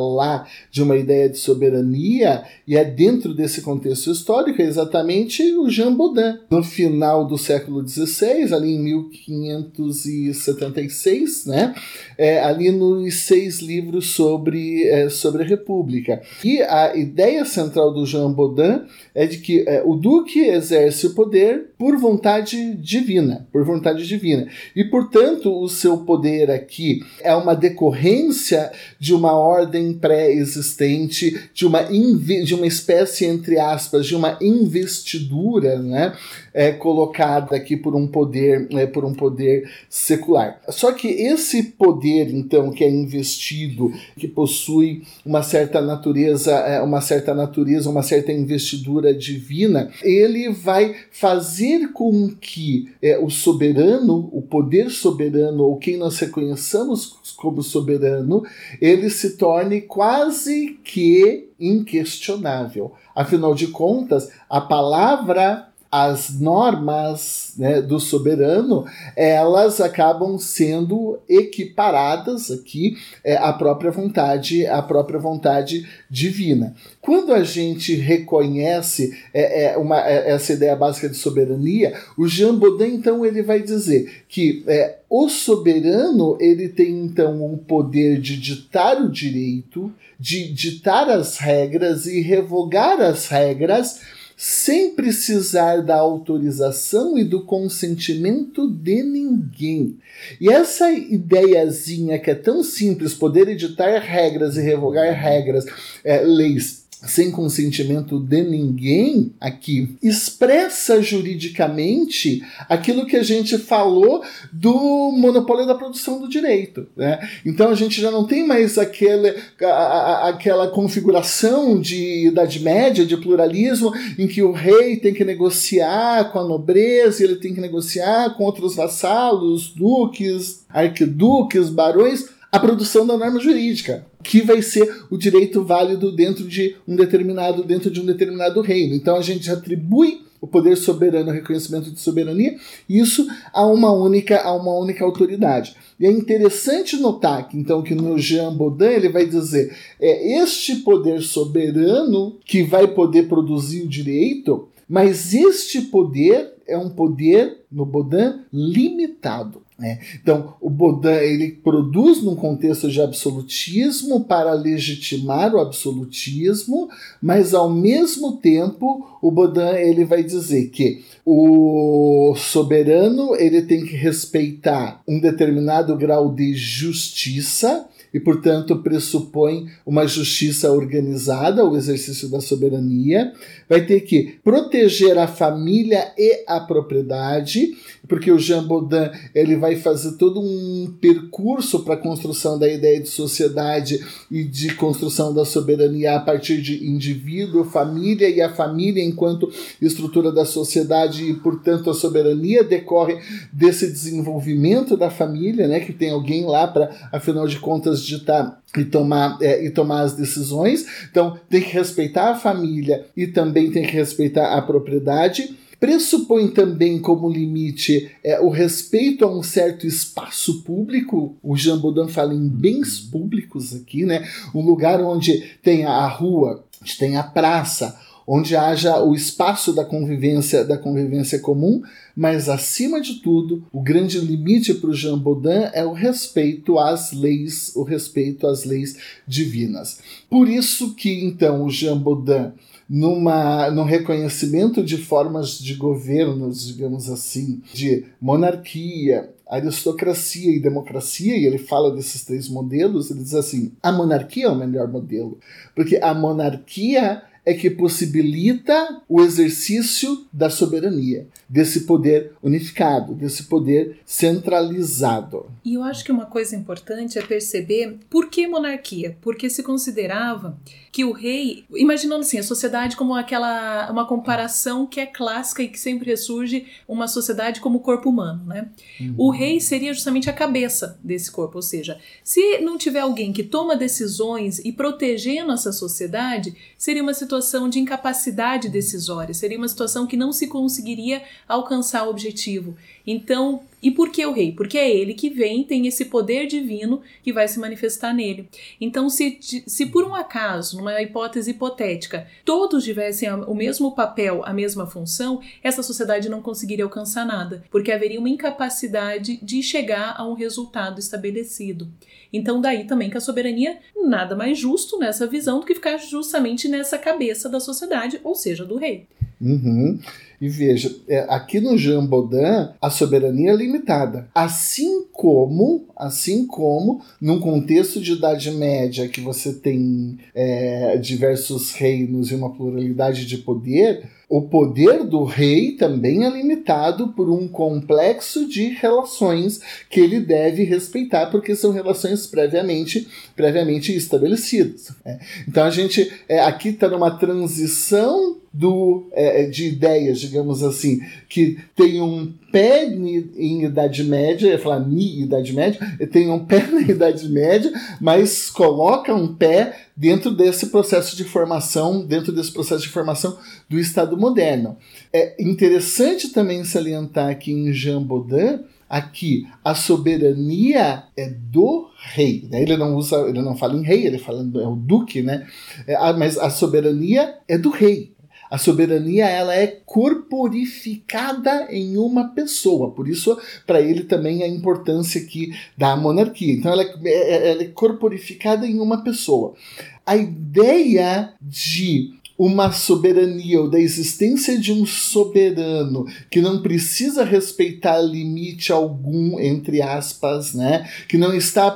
de uma ideia de soberania, e é dentro desse contexto histórico, é exatamente o Jean Baudin. No final do século XVI, ali em 1576, né, é, ali nos seis livros sobre, é, sobre a República. E a ideia central do Jean Baudin é de que é, o duque exerce o poder por vontade divina, por vontade divina. E, portanto, o seu poder aqui é uma decorrência de uma ordem pré-existente, de uma, de uma espécie, entre aspas, de uma investidura, né? É, colocada aqui por um poder é, por um poder secular. Só que esse poder então que é investido, que possui uma certa natureza, é, uma certa natureza, uma certa investidura divina, ele vai fazer com que é, o soberano, o poder soberano, ou quem nós reconheçamos como soberano, ele se torne quase que inquestionável. Afinal de contas, a palavra as normas né, do soberano elas acabam sendo equiparadas aqui é, à própria vontade à própria vontade divina. Quando a gente reconhece é, é uma, é, essa ideia básica de soberania o Jean Baudin então ele vai dizer que é, o soberano ele tem então o poder de ditar o direito de ditar as regras e revogar as regras sem precisar da autorização e do consentimento de ninguém. E essa ideiazinha que é tão simples, poder editar regras e revogar regras, é, leis sem consentimento de ninguém aqui, expressa juridicamente aquilo que a gente falou do monopólio da produção do direito. Né? Então a gente já não tem mais aquele, a, a, aquela configuração de Idade Média, de pluralismo, em que o rei tem que negociar com a nobreza, ele tem que negociar com outros vassalos, duques, arquiduques, barões a produção da norma jurídica, que vai ser o direito válido dentro de um determinado dentro de um determinado reino. Então a gente atribui o poder soberano, o reconhecimento de soberania, isso a uma única a uma única autoridade. E é interessante notar que então que no Jean Baudin ele vai dizer é este poder soberano que vai poder produzir o direito, mas este poder é um poder no Baudin limitado. É. Então, o Baudin ele produz num contexto de absolutismo para legitimar o absolutismo, mas ao mesmo tempo o Baudin ele vai dizer que o soberano ele tem que respeitar um determinado grau de justiça e, portanto, pressupõe uma justiça organizada, o exercício da soberania, vai ter que proteger a família e a propriedade, porque o Jean Baudin ele vai fazer todo um percurso para a construção da ideia de sociedade e de construção da soberania a partir de indivíduo, família e a família enquanto estrutura da sociedade e, portanto, a soberania decorre desse desenvolvimento da família, né, que tem alguém lá para, afinal de contas, ditar e tomar, é, e tomar as decisões. Então, tem que respeitar a família e também tem que respeitar a propriedade. Pressupõe também como limite é, o respeito a um certo espaço público. O Jean Baudin fala em bens públicos aqui, né? Um lugar onde tem a rua, onde tem a praça, onde haja o espaço da convivência, da convivência comum, mas acima de tudo, o grande limite para o Jean Baudin é o respeito às leis, o respeito às leis divinas. Por isso que então o Jean Baudin numa, num reconhecimento de formas de governos, digamos assim, de monarquia, aristocracia e democracia, e ele fala desses três modelos, ele diz assim: a monarquia é o melhor modelo, porque a monarquia é que possibilita o exercício da soberania, desse poder unificado, desse poder centralizado. E eu acho que uma coisa importante é perceber por que monarquia? Porque se considerava que o rei, imaginando assim, a sociedade como aquela uma comparação que é clássica e que sempre ressurge, uma sociedade como o corpo humano, né? Uhum. O rei seria justamente a cabeça desse corpo, ou seja, se não tiver alguém que toma decisões e protegendo essa sociedade, seria uma situação de incapacidade decisória, seria uma situação que não se conseguiria alcançar o objetivo. Então, e por que o rei? Porque é ele que vem, tem esse poder divino que vai se manifestar nele. Então, se, se por um acaso, numa hipótese hipotética, todos tivessem o mesmo papel, a mesma função, essa sociedade não conseguiria alcançar nada, porque haveria uma incapacidade de chegar a um resultado estabelecido. Então, daí também que a soberania nada mais justo nessa visão do que ficar justamente nessa cabeça da sociedade, ou seja, do rei. Uhum. E veja, é, aqui no Jean Baudin, a soberania é limitada. Assim como, assim como, num contexto de Idade Média, que você tem é, diversos reinos e uma pluralidade de poder, o poder do rei também é limitado por um complexo de relações que ele deve respeitar, porque são relações previamente, previamente estabelecidas. Né? Então a gente é, aqui está numa transição do, é, de ideias, digamos assim, que tem um pé em Idade Média, ia falar ni Idade Média, tem um pé na Idade Média, mas coloca um pé dentro desse processo de formação, dentro desse processo de formação do Estado moderno. É interessante também salientar aqui em Jean Baudin aqui a soberania é do rei. Né? Ele não usa, ele não fala em rei, ele fala é o duque, né? É, mas a soberania é do rei. A soberania ela é corporificada em uma pessoa, por isso para ele também a importância aqui da monarquia. Então ela é, é, ela é corporificada em uma pessoa. A ideia de uma soberania ou da existência de um soberano que não precisa respeitar limite algum, entre aspas, né? Que não está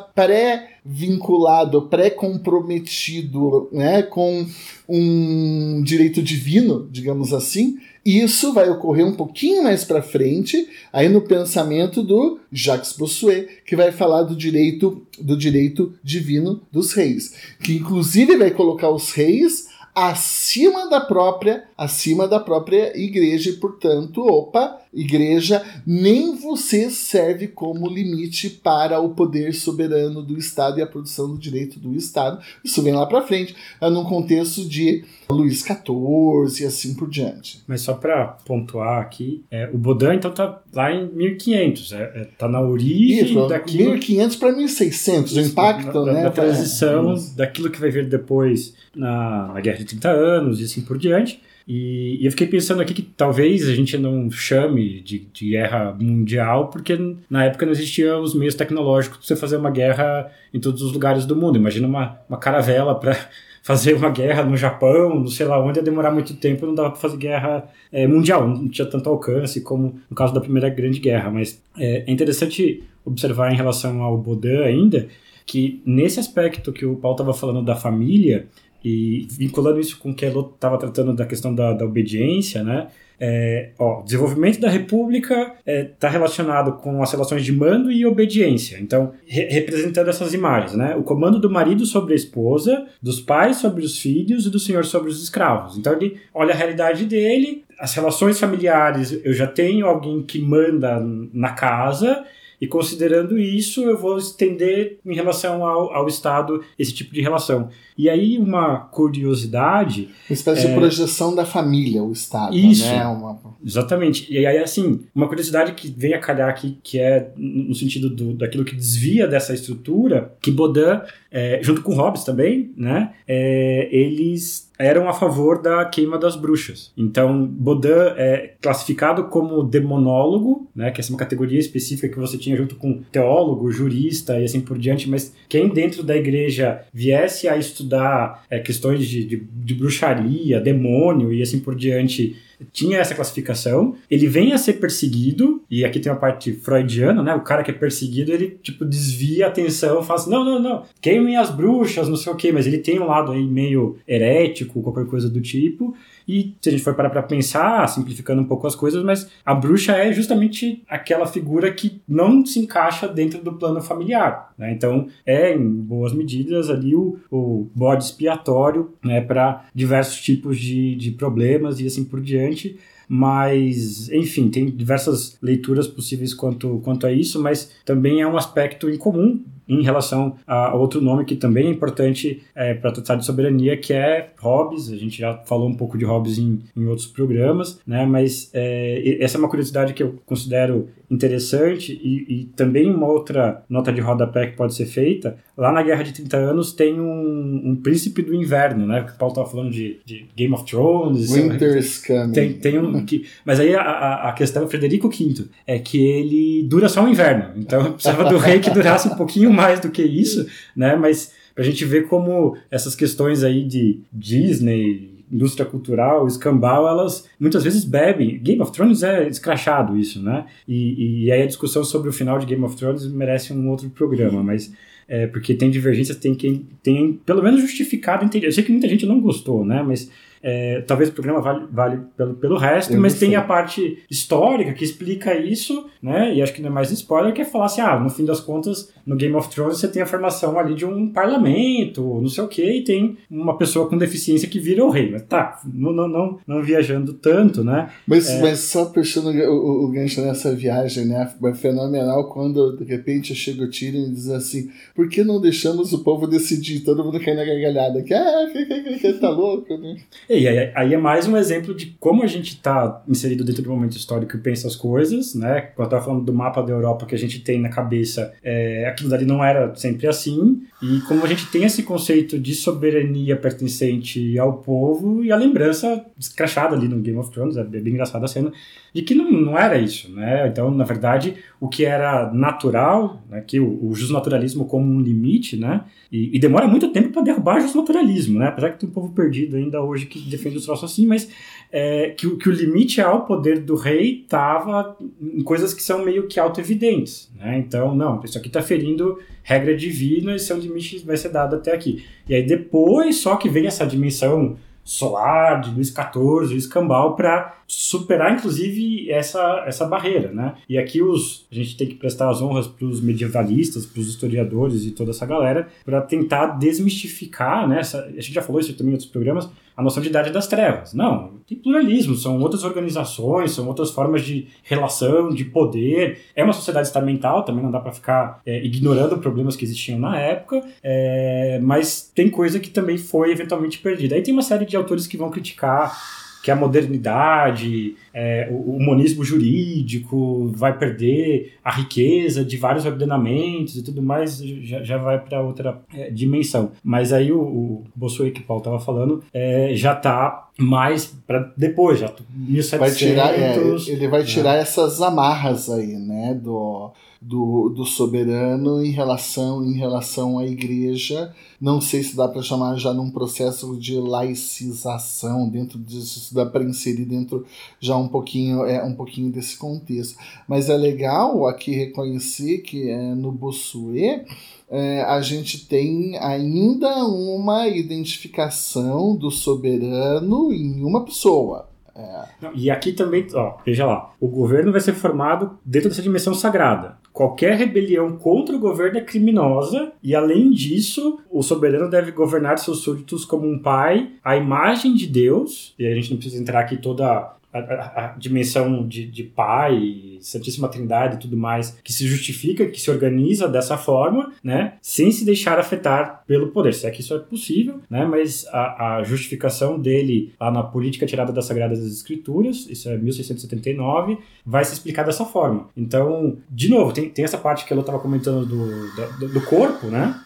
pré-vinculado, pré-comprometido né? com um direito divino, digamos assim. Isso vai ocorrer um pouquinho mais para frente, aí no pensamento do Jacques Bossuet, que vai falar do direito do direito divino dos reis, que inclusive vai colocar os reis acima da própria, acima da própria igreja e, portanto, opa, igreja, nem você serve como limite para o poder soberano do Estado e a produção do direito do Estado. Isso vem lá para frente, é num contexto de Luís XIV e assim por diante. Mas só para pontuar aqui, é, o Baudin então tá lá em 1500, é, é, tá na origem Isso, daquilo... 1500 para 1600, o impacto, da, né? Da transição, daquilo que vai vir depois na, na Guerra de 30 Anos e assim por diante. E, e, eu fiquei pensando aqui que talvez a gente não chame de, de, guerra mundial, porque na época não existiam os meios tecnológicos para você fazer uma guerra em todos os lugares do mundo. Imagina uma, uma caravela para fazer uma guerra no Japão, não sei lá onde, ia demorar muito tempo, não dava para fazer guerra é, mundial, não tinha tanto alcance como no caso da Primeira Grande Guerra. Mas é, é interessante observar em relação ao Baudin ainda, que nesse aspecto que o Paulo estava falando da família, e vinculando isso com o que a Elô estava tratando da questão da, da obediência, né? É, ó, desenvolvimento da república está é, tá relacionado com as relações de mando e obediência. Então, re representando essas imagens, né? O comando do marido sobre a esposa, dos pais sobre os filhos e do senhor sobre os escravos. Então, ele olha a realidade dele, as relações familiares, eu já tenho alguém que manda na casa e considerando isso, eu vou estender em relação ao, ao Estado esse tipo de relação. E aí, uma curiosidade. Uma espécie é... de projeção da família, o Estado. Isso. Né? Uma... Exatamente. E aí, assim, uma curiosidade que vem a calhar aqui, que é no sentido do, daquilo que desvia dessa estrutura, que Baudin, é, junto com Hobbes também, né, é, eles eram a favor da queima das bruxas. Então, Baudin é classificado como demonólogo, né, que é uma categoria específica que você tinha junto com teólogo, jurista e assim por diante, mas quem dentro da igreja viesse a estudar é, questões de, de, de bruxaria, demônio e assim por diante, tinha essa classificação. Ele vem a ser perseguido, e aqui tem uma parte freudiana, né? O cara que é perseguido, ele, tipo, desvia a atenção, fala assim, não, não, não, queimem as bruxas, não sei o quê, mas ele tem um lado aí meio herético, qualquer coisa do tipo, e se a gente for parar para pensar, simplificando um pouco as coisas, mas a bruxa é justamente aquela figura que não se encaixa dentro do plano familiar. Né? Então, é, em boas medidas, ali o, o bode expiatório né, para diversos tipos de, de problemas e assim por diante mas enfim, tem diversas leituras possíveis quanto, quanto a isso, mas também é um aspecto em comum em relação a outro nome que também é importante é, para tratar de soberania, que é Hobbes. A gente já falou um pouco de Hobbes em, em outros programas, né? mas é, essa é uma curiosidade que eu considero interessante e, e, também uma outra nota de rodapé que pode ser feita. Lá na Guerra de 30 Anos tem um, um príncipe do inverno, né? Que o Paulo estava falando de, de, Game of Thrones. Winter's Coming. Tem, tem um, que, mas aí a, a questão é Frederico V, é que ele dura só o inverno. Então precisava do rei que durasse um pouquinho mais do que isso, né? Mas pra gente ver como essas questões aí de Disney, indústria cultural, escambau, elas muitas vezes bebem. Game of Thrones é escrachado isso, né? E, e aí a discussão sobre o final de Game of Thrones merece um outro programa, mas é, porque tem divergências, tem quem tem pelo menos justificado. Eu sei que muita gente não gostou, né? Mas é, talvez o programa vale, vale pelo, pelo resto, Eu mas tem a parte histórica que explica isso, né? E acho que não é mais spoiler, que é falar assim: ah, no fim das contas, no Game of Thrones você tem a formação ali de um parlamento, não sei o que, e tem uma pessoa com deficiência que vira o rei. Mas tá, não, não, não, não viajando tanto, né? Mas, é... mas só puxando o, o, gancho nessa viagem, né? É fenomenal quando de repente chega o Tyrion e diz assim: por que não deixamos o povo decidir? Todo mundo cai na gargalhada. Que, ah, que, que, que, tá louco, né? E aí, aí, é mais um exemplo de como a gente está inserido dentro do momento histórico e pensa as coisas, né? Quando eu estava falando do mapa da Europa que a gente tem na cabeça, é, aquilo dali não era sempre assim, e como a gente tem esse conceito de soberania pertencente ao povo e a lembrança escrachada ali no Game of Thrones, é bem engraçada a cena, de que não, não era isso, né? Então, na verdade, o que era natural, né, que o, o justnaturalismo como um limite, né? E, e demora muito tempo para derrubar o justnaturalismo, né? Apesar que tem um povo perdido ainda hoje que defende os troços assim, mas é, que, que o limite ao poder do rei estava em coisas que são meio que auto-evidentes, né? Então, não, isso aqui está ferindo regra divina, esse é um limite vai ser dado até aqui. E aí depois só que vem essa dimensão solar de Luís XIV, Cambal, para superar, inclusive, essa, essa barreira, né? E aqui os, a gente tem que prestar as honras para os medievalistas, para os historiadores e toda essa galera, para tentar desmistificar, né? Essa, a gente já falou isso também em outros programas, a noção de idade das trevas. Não, tem pluralismo, são outras organizações, são outras formas de relação, de poder. É uma sociedade estamental, também não dá para ficar é, ignorando problemas que existiam na época, é, mas tem coisa que também foi eventualmente perdida. Aí tem uma série de autores que vão criticar que a modernidade, é, o, o monismo jurídico vai perder a riqueza de vários ordenamentos e tudo mais, já, já vai para outra é, dimensão. Mas aí o, o Bossuet que o Paulo estava falando é, já está mas para depois, já 1700. Vai tirar, é, ele vai né? tirar essas amarras aí, né, do, do, do soberano em relação em relação à igreja. Não sei se dá para chamar já num processo de laicização dentro disso, dá para inserir dentro já um pouquinho é um pouquinho desse contexto. Mas é legal aqui reconhecer que é, no Bossuet é, a gente tem ainda uma identificação do soberano em uma pessoa. É. Não, e aqui também, ó, veja lá, o governo vai ser formado dentro dessa dimensão sagrada. Qualquer rebelião contra o governo é criminosa, e além disso, o soberano deve governar seus súditos como um pai, à imagem de Deus, e a gente não precisa entrar aqui toda a, a, dimensão de, de Pai, Santíssima Trindade e tudo mais, que se justifica, que se organiza dessa forma, né, sem se deixar afetar pelo poder. Se é que isso é possível, né, mas a, a justificação dele lá na política tirada das Sagradas Escrituras, isso é 1679, vai se explicar dessa forma. Então, de novo, tem, tem essa parte que ela estava comentando do, do, do, corpo, né,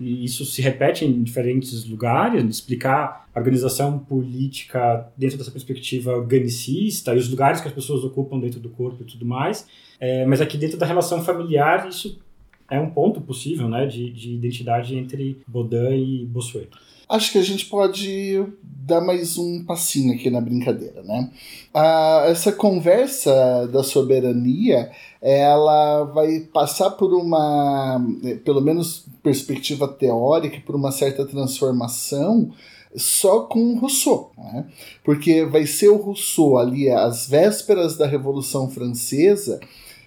e isso se repete em diferentes lugares, explicar organização política dentro dessa perspectiva organicista e os lugares que as pessoas ocupam dentro do corpo e tudo mais. É, mas aqui dentro da relação familiar, isso é um ponto possível né, de, de identidade entre Baudin e Bossuet. Acho que a gente pode dar mais um passinho aqui na brincadeira, né? Ah, essa conversa da soberania, ela vai passar por uma, pelo menos perspectiva teórica, por uma certa transformação só com Rousseau, né? porque vai ser o Rousseau ali às vésperas da Revolução Francesa,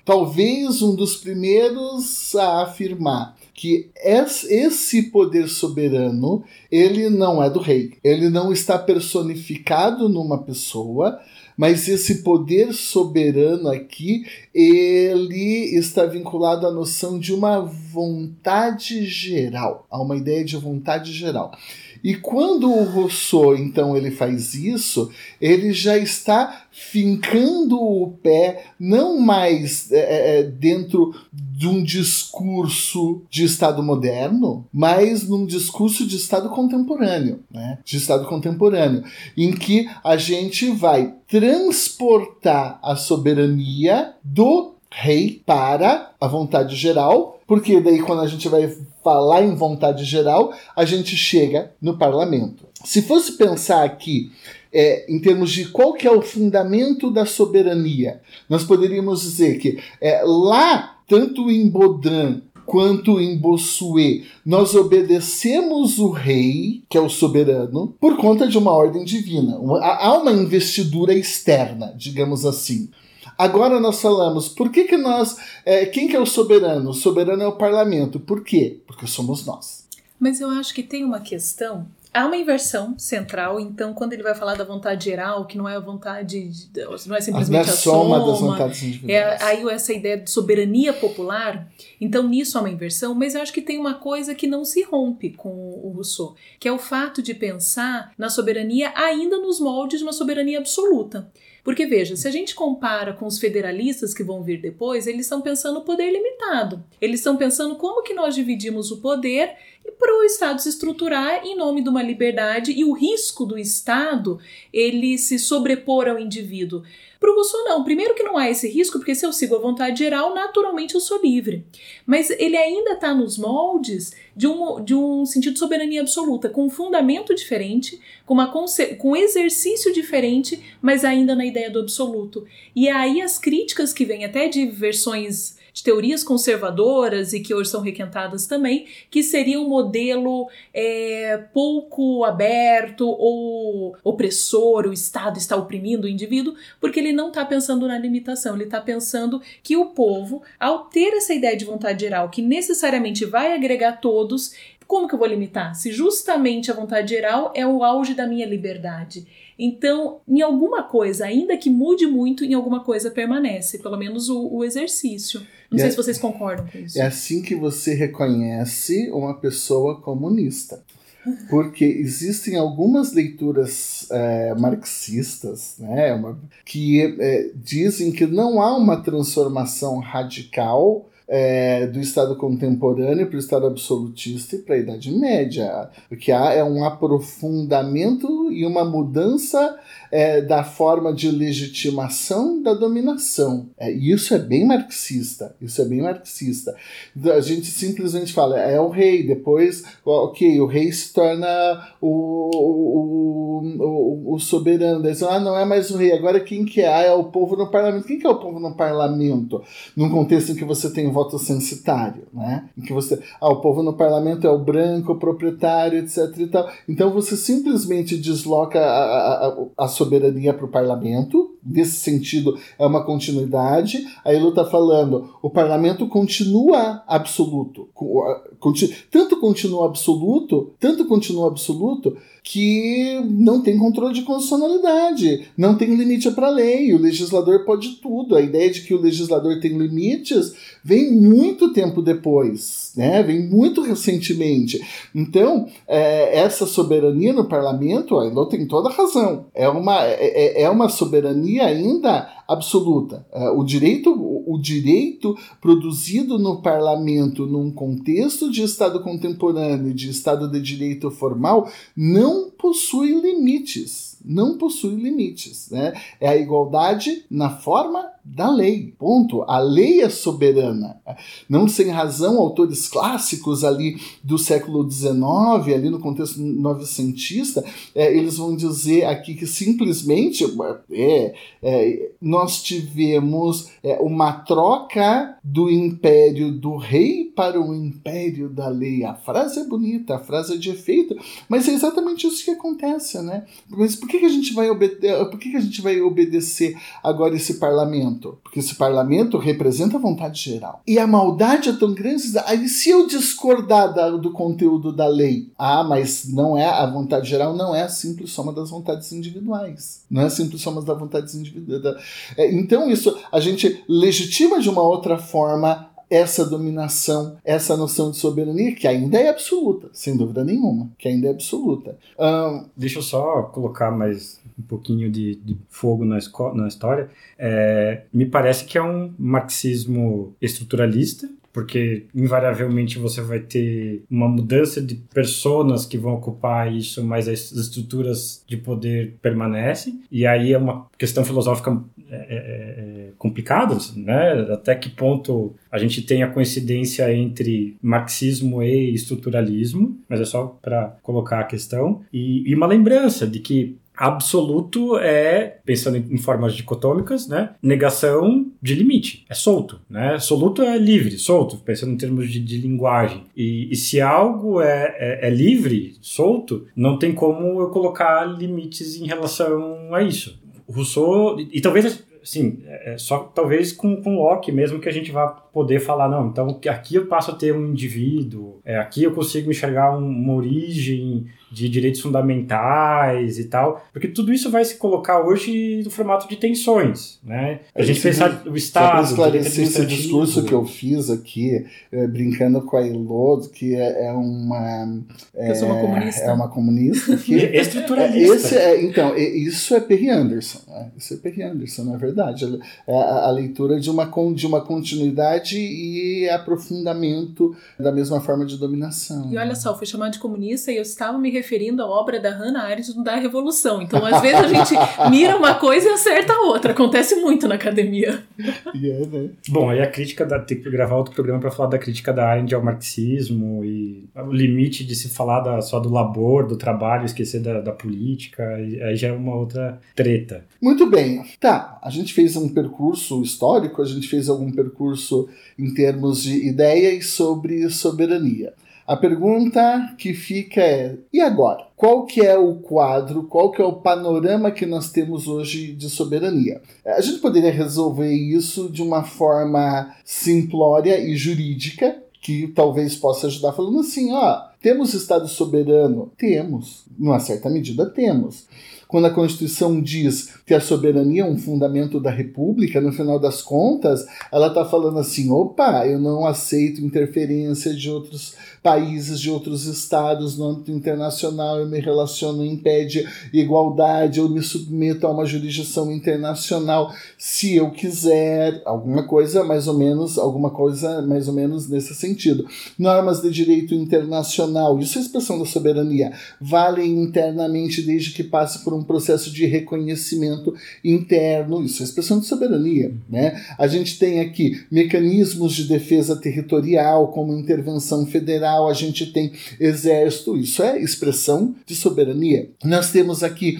talvez um dos primeiros a afirmar que esse poder soberano ele não é do rei, ele não está personificado numa pessoa, mas esse poder soberano aqui, ele está vinculado à noção de uma vontade geral, a uma ideia de vontade geral. E quando o Rousseau, então, ele faz isso, ele já está fincando o pé não mais é, é, é, dentro de um discurso de Estado moderno, mas num discurso de Estado contemporâneo, né? de Estado contemporâneo, em que a gente vai transportar a soberania do rei para a vontade geral, porque daí quando a gente vai falar em vontade geral, a gente chega no parlamento. Se fosse pensar aqui é, em termos de qual que é o fundamento da soberania, nós poderíamos dizer que é, lá, tanto em Baudin quanto em Bossuet, nós obedecemos o rei, que é o soberano, por conta de uma ordem divina. Há uma investidura externa, digamos assim. Agora nós falamos, por que, que nós. É, quem que é o soberano? O soberano é o parlamento. Por quê? Porque somos nós. Mas eu acho que tem uma questão há uma inversão central, então quando ele vai falar da vontade geral, que não é a vontade, de, não é simplesmente a, a soma, das vontades individuais. É, aí essa ideia de soberania popular, então nisso há uma inversão, mas eu acho que tem uma coisa que não se rompe com o Rousseau, que é o fato de pensar na soberania ainda nos moldes de uma soberania absoluta. Porque veja, se a gente compara com os federalistas que vão vir depois, eles estão pensando no poder limitado. Eles estão pensando como que nós dividimos o poder para o Estado se estruturar em nome de uma liberdade e o risco do Estado ele se sobrepor ao indivíduo. Para o Rousseau, não. Primeiro que não há esse risco, porque se eu sigo a vontade geral, naturalmente eu sou livre. Mas ele ainda está nos moldes de um, de um sentido de soberania absoluta, com um fundamento diferente, com, uma, com um exercício diferente, mas ainda na ideia do absoluto. E aí as críticas que vêm até de versões de teorias conservadoras e que hoje são requentadas também, que seria um modelo é, pouco aberto ou opressor, o Estado está oprimindo o indivíduo, porque ele não está pensando na limitação, ele está pensando que o povo, ao ter essa ideia de vontade geral, que necessariamente vai agregar todos, como que eu vou limitar? Se justamente a vontade geral é o auge da minha liberdade. Então, em alguma coisa, ainda que mude muito, em alguma coisa permanece, pelo menos o, o exercício. Não e sei é, se vocês concordam com isso. É assim que você reconhece uma pessoa comunista. Porque existem algumas leituras é, marxistas né, uma, que é, dizem que não há uma transformação radical é, do Estado contemporâneo para o Estado absolutista e para a Idade Média. O que há é um aprofundamento e uma mudança é, da forma de legitimação da dominação. É, e isso é bem marxista. Isso é bem marxista. A gente simplesmente fala, é o rei, depois, ok, o rei se torna o, o, o, o soberano. Daí, ah, não é mais o rei, agora quem que é? Ah, é o povo no parlamento. Quem que é o povo no parlamento? Num contexto em que você tem voto censitário, né? Em que você, ah, o povo no parlamento é o branco, o proprietário, etc e tal. Então você simplesmente desloca a, a, a soberania para o parlamento, nesse sentido é uma continuidade. A Elu está falando, o parlamento continua absoluto. Tanto continua absoluto, tanto continua absoluto, que não tem controle de constitucionalidade, não tem limite para a lei, o legislador pode tudo. A ideia de que o legislador tem limites vem muito tempo depois, né? vem muito recentemente. Então, é, essa soberania no parlamento, a Elo tem toda a razão, é uma, é, é, é uma soberania ainda absoluta. É, o direito, o direito produzido no parlamento num contexto de Estado contemporâneo, de Estado de direito formal, não possui limites não possui limites. Né? É a igualdade na forma da lei. Ponto. A lei é soberana. Não sem razão, autores clássicos ali do século XIX, ali no contexto novecentista, é, eles vão dizer aqui que simplesmente é, é, nós tivemos é, uma troca do império do rei para o império da lei. A frase é bonita, a frase é de efeito, mas é exatamente isso que acontece, né? Mas por que, que a gente vai obedecer? Por que, que a gente vai obedecer agora esse parlamento? Porque esse parlamento representa a vontade geral. E a maldade é tão grande. Aí, se eu discordar da, do conteúdo da lei, ah, mas não é a vontade geral, não é a simples soma das vontades individuais. Não é a simples soma das vontades individuais. É, então, isso a gente legitima de uma outra forma essa dominação, essa noção de soberania, que ainda é absoluta, sem dúvida nenhuma, que ainda é absoluta. Um, Deixa eu só colocar mais um pouquinho de, de fogo na, na história. É, me parece que é um marxismo estruturalista, porque invariavelmente você vai ter uma mudança de pessoas que vão ocupar isso, mas as estruturas de poder permanecem. E aí é uma questão filosófica é, é, é complicada, né? Até que ponto a gente tem a coincidência entre marxismo e estruturalismo, mas é só para colocar a questão. E, e uma lembrança de que absoluto é, pensando em formas dicotômicas, né, negação de limite, é solto, né, soluto é livre, solto, pensando em termos de, de linguagem, e, e, se algo é, é, é, livre, solto, não tem como eu colocar limites em relação a isso. Rousseau, e, e talvez sim, é, é só talvez com, com Locke mesmo que a gente vá poder falar, não, então aqui eu passo a ter um indivíduo, é, aqui eu consigo enxergar um, uma origem de direitos fundamentais e tal, porque tudo isso vai se colocar hoje no formato de tensões, né? A gente pensar o Estado... Só para esclarecer esse discurso que eu fiz aqui, é, brincando com a Elod, que é, é uma... É, eu sou uma comunista. É uma comunista. Que, é estruturalista. Esse é, então, isso é Perry Anderson, né? Isso é Perry Anderson, na verdade. É a, a leitura de uma, de uma continuidade e aprofundamento da mesma forma de dominação. E olha só, eu fui chamada de comunista e eu estava me referindo à obra da Hannah Arendt da Revolução. Então, às vezes, a gente mira uma coisa e acerta a outra. Acontece muito na academia. Yeah, né? Bom, aí a crítica, da, tem que gravar outro programa para falar da crítica da Arendt ao marxismo e o limite de se falar da, só do labor, do trabalho, esquecer da, da política, aí já é uma outra treta. Muito bem. Tá, a gente fez um percurso histórico, a gente fez algum percurso em termos de ideias sobre soberania. A pergunta que fica é: e agora? Qual que é o quadro, qual que é o panorama que nós temos hoje de soberania? A gente poderia resolver isso de uma forma simplória e jurídica, que talvez possa ajudar falando assim, ó, temos Estado soberano? Temos. Numa certa medida temos. Quando a Constituição diz que a soberania é um fundamento da República, no final das contas, ela está falando assim: opa, eu não aceito interferência de outros países, de outros estados no âmbito internacional, eu me relaciono, impede igualdade, eu me submeto a uma jurisdição internacional se eu quiser, alguma coisa mais ou menos, alguma coisa mais ou menos nesse sentido. Normas de direito internacional, isso é expressão da soberania, valem internamente desde que passe por um processo de reconhecimento interno, isso é expressão de soberania, né? A gente tem aqui mecanismos de defesa territorial, como intervenção federal, a gente tem exército, isso é expressão de soberania. Nós temos aqui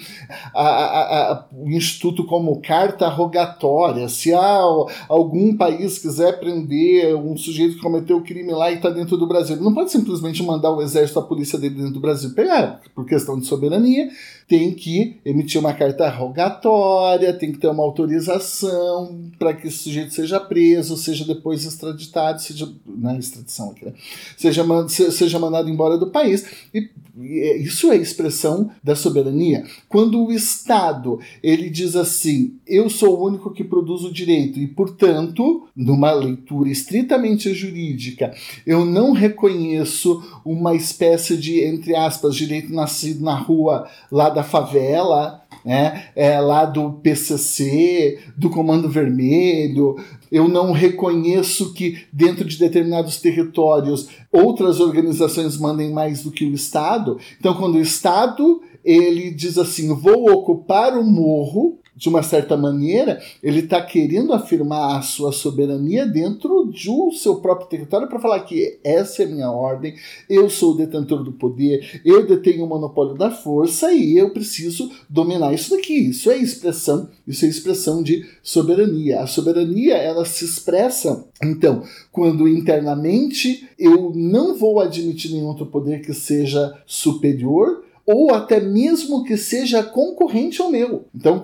a, a, a, o Instituto como carta rogatória. Se há algum país quiser prender um sujeito que cometeu crime lá e está dentro do Brasil, não pode simplesmente mandar o exército, a polícia dele dentro do Brasil pegar, por questão de soberania, tem que emitir uma carta rogatória, tem que ter uma autorização para que esse sujeito seja preso, seja depois extraditado, seja na é extradição aqui, né? seja, seja mandado embora do país. E, e é, isso é expressão da soberania. Quando o Estado ele diz assim, eu sou o único que produz o direito e, portanto, numa leitura estritamente jurídica, eu não reconheço uma espécie de, entre aspas, direito nascido na rua lá da favela, né? É, lá do PCC, do Comando Vermelho. Eu não reconheço que dentro de determinados territórios outras organizações mandem mais do que o Estado. Então, quando o Estado ele diz assim: vou ocupar o morro de uma certa maneira, ele está querendo afirmar a sua soberania dentro do seu próprio território para falar que essa é minha ordem, eu sou o detentor do poder, eu detenho o monopólio da força e eu preciso dominar isso daqui. Isso é expressão, isso é expressão de soberania. A soberania ela se expressa então quando internamente eu não vou admitir nenhum outro poder que seja superior ou até mesmo que seja concorrente ao meu. Então,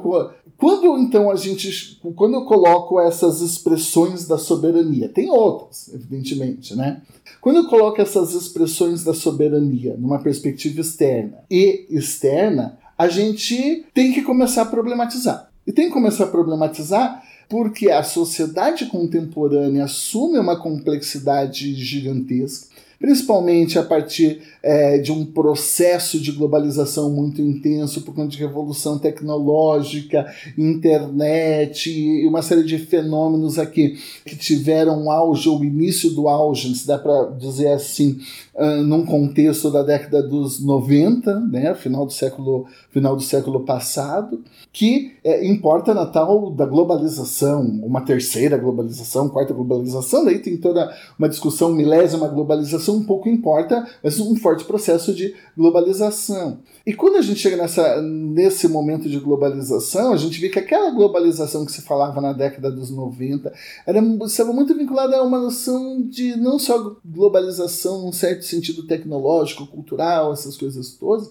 quando então a gente, quando eu coloco essas expressões da soberania, tem outras, evidentemente, né? Quando eu coloco essas expressões da soberania numa perspectiva externa e externa, a gente tem que começar a problematizar. E tem que começar a problematizar porque a sociedade contemporânea assume uma complexidade gigantesca principalmente a partir é, de um processo de globalização muito intenso por conta de revolução tecnológica, internet e uma série de fenômenos aqui que tiveram auge, ou início do auge, se dá para dizer assim, uh, num contexto da década dos 90, né, final do século, final do século passado, que é, importa na tal da globalização, uma terceira globalização, quarta globalização, daí tem toda uma discussão milésima globalização, um pouco importa, mas um forte processo de globalização. E quando a gente chega nessa, nesse momento de globalização, a gente vê que aquela globalização que se falava na década dos 90 era, estava muito vinculada a uma noção de não só globalização num certo sentido tecnológico, cultural, essas coisas todas,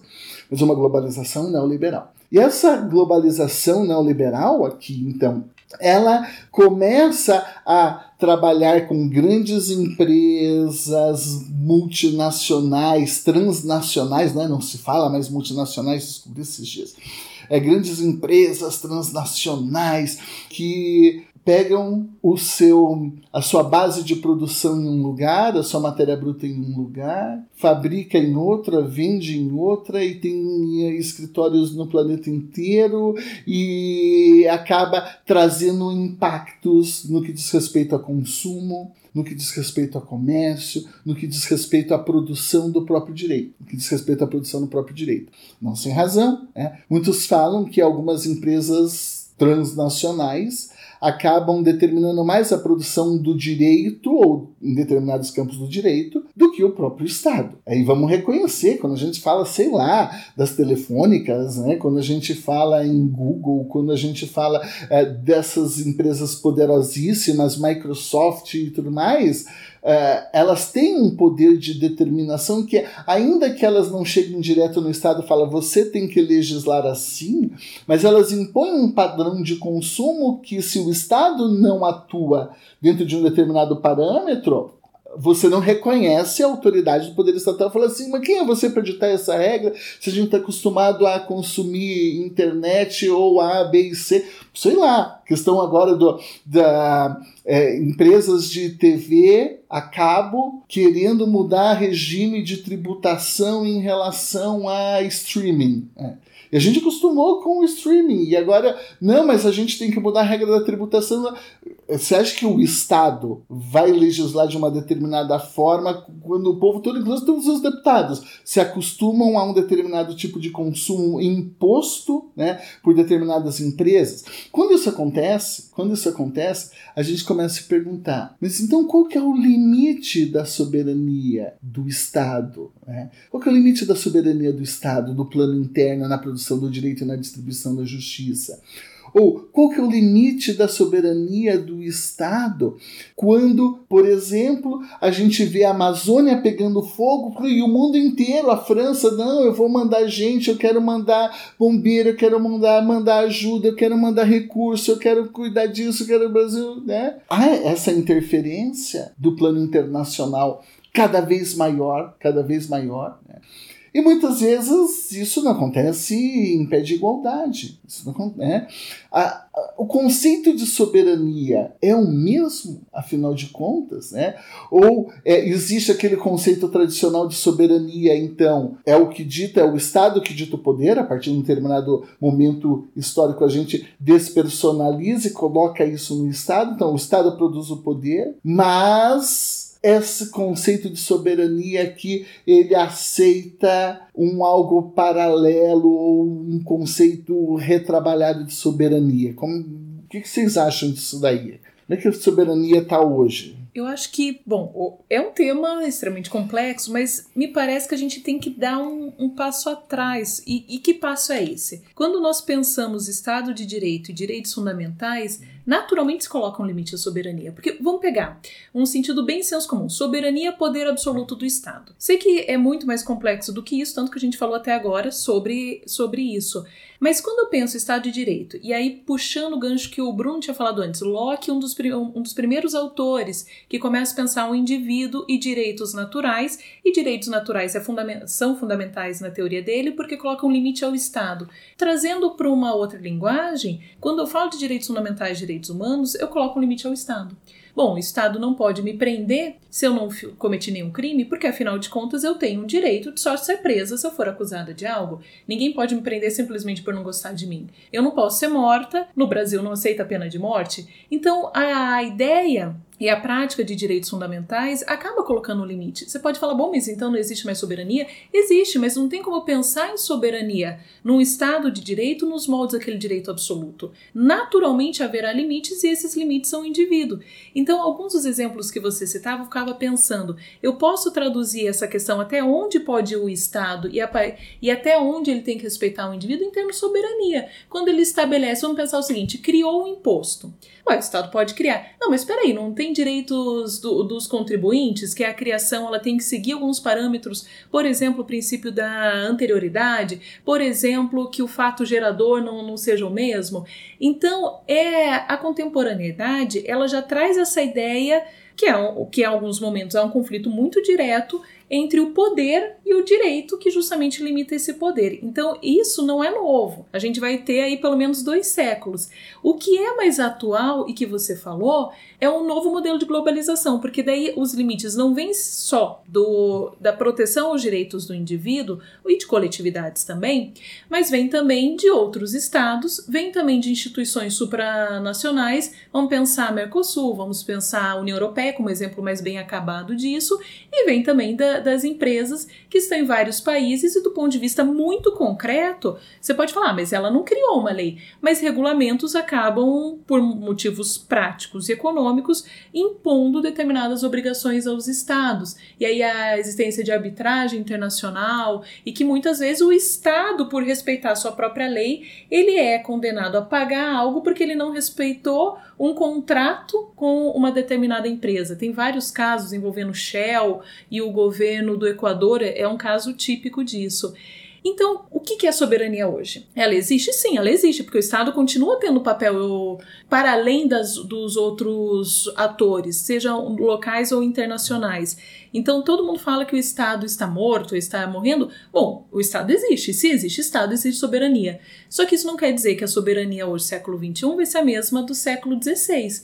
mas uma globalização neoliberal. E essa globalização neoliberal aqui, então, ela começa a trabalhar com grandes empresas multinacionais, transnacionais, né? não se fala mais multinacionais, descobri esses dias. É, grandes empresas transnacionais que pegam o seu a sua base de produção em um lugar, a sua matéria bruta em um lugar, fabrica em outra, vende em outra e tem escritórios no planeta inteiro e acaba trazendo impactos no que diz respeito a consumo, no que diz respeito a comércio, no que diz respeito à produção do próprio direito, no que diz respeito à produção do próprio direito. Não sem razão, né? Muitos falam que algumas empresas transnacionais acabam determinando mais a produção do direito, ou em determinados campos do direito, do que o próprio Estado. Aí vamos reconhecer, quando a gente fala, sei lá, das telefônicas, né? quando a gente fala em Google, quando a gente fala é, dessas empresas poderosíssimas, Microsoft e tudo mais, é, elas têm um poder de determinação que, ainda que elas não cheguem direto no Estado, fala você tem que legislar assim, mas elas impõem um padrão de consumo que, se o Estado não atua dentro de um determinado parâmetro, você não reconhece a autoridade do poder estatal. Fala assim, mas quem é você para ditar essa regra se a gente está acostumado a consumir internet ou A, B e C? Sei lá, questão agora do, da é, empresas de TV a cabo querendo mudar regime de tributação em relação a streaming. É. E a gente acostumou com o streaming. E agora, não, mas a gente tem que mudar a regra da tributação. Você acha que o Estado vai legislar de uma determinada forma quando o povo todo, inclusive todos os deputados, se acostumam a um determinado tipo de consumo imposto né, por determinadas empresas? Quando isso acontece, quando isso acontece, a gente começa a se perguntar, mas então qual que é o limite da soberania do Estado? Né? Qual que é o limite da soberania do Estado no plano interno, na produção do direito e na distribuição da justiça? Ou qual que é o limite da soberania do Estado quando, por exemplo, a gente vê a Amazônia pegando fogo e o mundo inteiro, a França, não, eu vou mandar gente, eu quero mandar bombeiro, eu quero mandar, mandar ajuda, eu quero mandar recurso, eu quero cuidar disso, eu quero o Brasil, né? Há essa interferência do plano internacional cada vez maior, cada vez maior, né? E muitas vezes isso não acontece em pé de igualdade. Isso não, né? a, a, o conceito de soberania é o mesmo, afinal de contas? Né? Ou é, existe aquele conceito tradicional de soberania, então, é o que dita, é o Estado que dita o poder, a partir de um determinado momento histórico a gente despersonaliza e coloca isso no Estado, então o Estado produz o poder, mas esse conceito de soberania que ele aceita um algo paralelo ou um conceito retrabalhado de soberania. Como, o que vocês acham disso daí? Como é que a soberania está hoje? Eu acho que, bom, é um tema extremamente complexo, mas me parece que a gente tem que dar um, um passo atrás. E, e, que passo é esse? Quando nós pensamos Estado de Direito e direitos fundamentais, naturalmente se coloca um limite à soberania. Porque, vamos pegar um sentido bem senso comum: soberania, poder absoluto do Estado. Sei que é muito mais complexo do que isso, tanto que a gente falou até agora sobre, sobre isso. Mas quando eu penso Estado de Direito, e aí puxando o gancho que o Bruno tinha falado antes, Locke, um dos, um dos primeiros autores que começa a pensar o indivíduo e direitos naturais, e direitos naturais é fundament são fundamentais na teoria dele porque colocam um limite ao Estado. Trazendo para uma outra linguagem, quando eu falo de direitos fundamentais direitos humanos, eu coloco um limite ao Estado. Bom, o Estado não pode me prender se eu não cometi nenhum crime, porque afinal de contas eu tenho o direito de só ser presa se eu for acusada de algo. Ninguém pode me prender simplesmente por não gostar de mim. Eu não posso ser morta, no Brasil não aceita a pena de morte. Então a ideia e a prática de direitos fundamentais acaba colocando um limite. Você pode falar, bom, mas então não existe mais soberania? Existe, mas não tem como pensar em soberania num Estado de direito nos moldes daquele direito absoluto. Naturalmente haverá limites e esses limites são o indivíduo. Então, alguns dos exemplos que você citava, eu ficava pensando, eu posso traduzir essa questão até onde pode o Estado e, a, e até onde ele tem que respeitar o indivíduo em termos de soberania. Quando ele estabelece, vamos pensar o seguinte, criou um imposto. Ué, o Estado pode criar. Não, mas espera aí, não tem direitos do, dos contribuintes, que é a criação ela tem que seguir alguns parâmetros, por exemplo, o princípio da anterioridade, por exemplo, que o fato gerador não, não seja o mesmo. Então, é a contemporaneidade, ela já traz essa ideia que é que em alguns momentos é um conflito muito direto entre o poder e o direito que justamente limita esse poder. Então, isso não é novo. A gente vai ter aí pelo menos dois séculos. O que é mais atual e que você falou é um novo modelo de globalização, porque daí os limites não vêm só do, da proteção aos direitos do indivíduo e de coletividades também, mas vem também de outros estados, vem também de instituições supranacionais. Vamos pensar Mercosul, vamos pensar a União Europeia como exemplo mais bem acabado disso, e vem também da, das empresas que estão em vários países e do ponto de vista muito concreto, você pode falar, ah, mas ela não criou uma lei, mas regulamentos acabam por motivos práticos e econômicos impondo determinadas obrigações aos estados. E aí a existência de arbitragem internacional e que muitas vezes o estado, por respeitar sua própria lei, ele é condenado a pagar algo porque ele não respeitou um contrato com uma determinada empresa. Tem vários casos envolvendo Shell e o governo do Equador, é um caso típico disso. Então, o que é soberania hoje? Ela existe? Sim, ela existe, porque o Estado continua tendo papel para além das, dos outros atores, sejam locais ou internacionais. Então, todo mundo fala que o Estado está morto, está morrendo. Bom, o Estado existe. Se existe Estado, existe soberania. Só que isso não quer dizer que a soberania hoje, século XXI, vai ser a mesma do século XVI.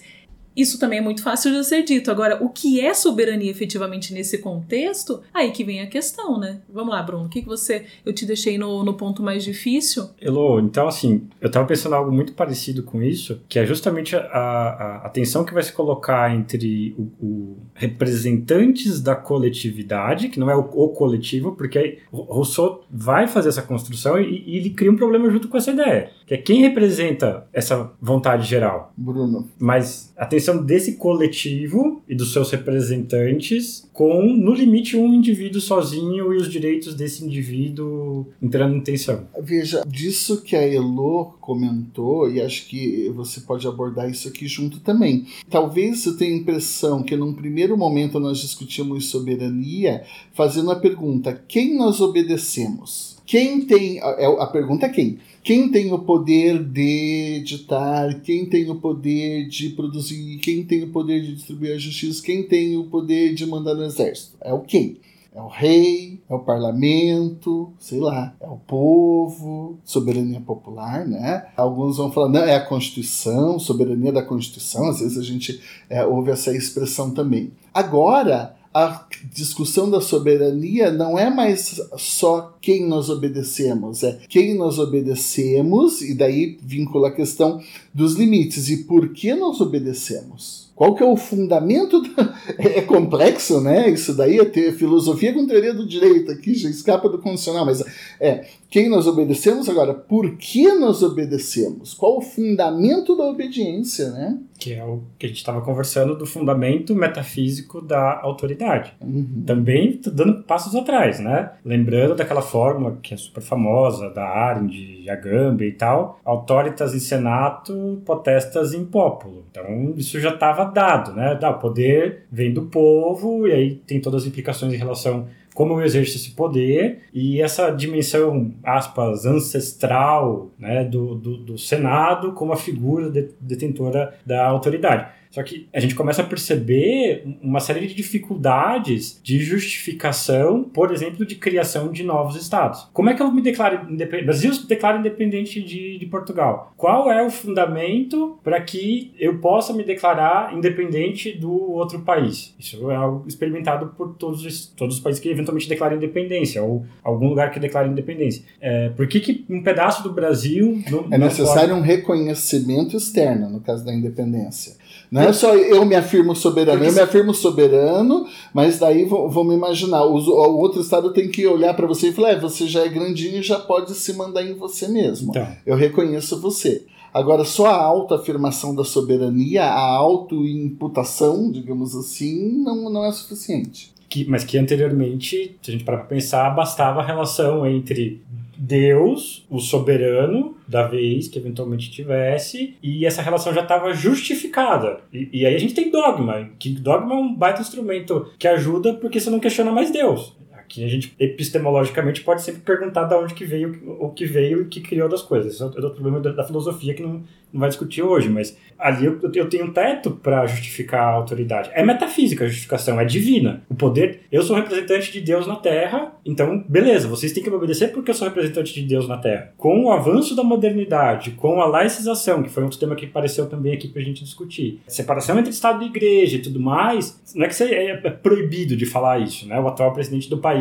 Isso também é muito fácil de ser dito. Agora, o que é soberania efetivamente nesse contexto? Aí que vem a questão, né? Vamos lá, Bruno. O que, que você. Eu te deixei no, no ponto mais difícil? Elo, então, assim, eu tava pensando algo muito parecido com isso, que é justamente a, a, a tensão que vai se colocar entre o, o representantes da coletividade, que não é o, o coletivo, porque Rousseau vai fazer essa construção e, e ele cria um problema junto com essa ideia, que é quem representa essa vontade geral. Bruno. Mas atenção desse coletivo e dos seus representantes com, no limite, um indivíduo sozinho e os direitos desse indivíduo entrando em tensão. Veja, disso que a Elo comentou, e acho que você pode abordar isso aqui junto também. Talvez eu tenha a impressão que num primeiro momento nós discutimos soberania fazendo a pergunta: quem nós obedecemos? Quem tem. A, é, a pergunta é quem? Quem tem o poder de editar, quem tem o poder de produzir, quem tem o poder de distribuir a justiça, quem tem o poder de mandar no exército? É o quem? É o rei, é o parlamento, sei lá, é o povo, soberania popular, né? Alguns vão falar, não, é a Constituição, soberania da Constituição, às vezes a gente é, ouve essa expressão também. Agora, a discussão da soberania não é mais só quem nós obedecemos, é quem nós obedecemos, e daí vincula a questão dos limites e por que nós obedecemos. Qual que é o fundamento? Da... É complexo, né? Isso daí é ter filosofia com teoria do direito aqui, já escapa do condicional, mas é quem nós obedecemos agora, por que nós obedecemos? Qual o fundamento da obediência, né? Que é o que a gente estava conversando do fundamento metafísico da autoridade. Uhum. Também dando passos atrás, né? Lembrando daquela fórmula que é super famosa, da Arendt, Agamben e tal, autoritas in senato, potestas in populo. Então, isso já estava dado, né? O poder vem do povo, e aí tem todas as implicações em relação como eu exerço esse poder e essa dimensão, aspas, ancestral né, do, do, do Senado como a figura de, detentora da autoridade. Só que a gente começa a perceber uma série de dificuldades de justificação, por exemplo, de criação de novos estados. Como é que eu me declaro independente? Brasil se declara independente de, de Portugal. Qual é o fundamento para que eu possa me declarar independente do outro país? Isso é algo experimentado por todos os, todos os países que eventualmente declaram independência, ou algum lugar que declara independência. É, por que, que um pedaço do Brasil. Não, é necessário pode... um reconhecimento externo, no caso da independência. Não é só eu me afirmo soberano, eu me afirmo soberano, mas daí vamos imaginar, o, o, outro estado tem que olhar para você e falar: é, você já é grandinho e já pode se mandar em você mesmo. Então. Eu reconheço você. Agora, só a autoafirmação da soberania, a autoimputação, digamos assim, não, não é suficiente. Que, mas que anteriormente, se a gente para pensar, bastava a relação entre Deus, o soberano da vez que eventualmente tivesse, e essa relação já estava justificada. E, e, aí a gente tem dogma, que dogma é um baita instrumento que ajuda porque você não questiona mais Deus. Aqui a gente epistemologicamente pode sempre perguntar de onde que veio o que veio e que criou das coisas. Esse é o problema da, filosofia que não, não vai discutir hoje, mas ali eu, eu tenho um teto para justificar a autoridade. É metafísica a justificação, é divina. O poder, eu sou representante de Deus na Terra, então beleza, vocês têm que me obedecer porque eu sou representante de Deus na Terra. Com o avanço da modernidade, com a laicização, que foi outro tema que apareceu também aqui pra gente discutir, separação entre Estado e Igreja e tudo mais, não é que é, é proibido de falar isso, né? O atual presidente do país,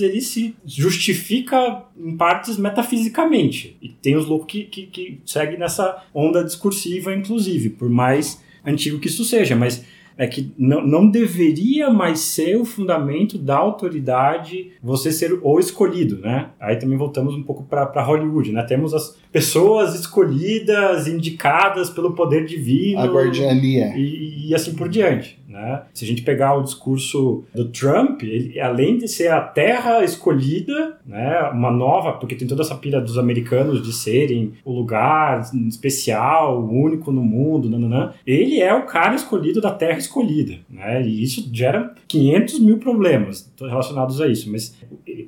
ele se justifica em partes metafisicamente. E tem os loucos que, que, que seguem nessa onda discursiva, inclusive, por mais antigo que isso seja, mas é que não, não deveria mais ser o fundamento da autoridade você ser o escolhido, né? Aí também voltamos um pouco para Hollywood, né? Temos as pessoas escolhidas, indicadas pelo poder divino. A guardiania. E, e assim por diante. Né? Se a gente pegar o discurso do Trump, ele, além de ser a terra escolhida, né, uma nova, porque tem toda essa pira dos americanos de serem o lugar especial, único no mundo, nananã, ele é o cara escolhido da terra escolhida. Né? E isso gera 500 mil problemas relacionados a isso. Mas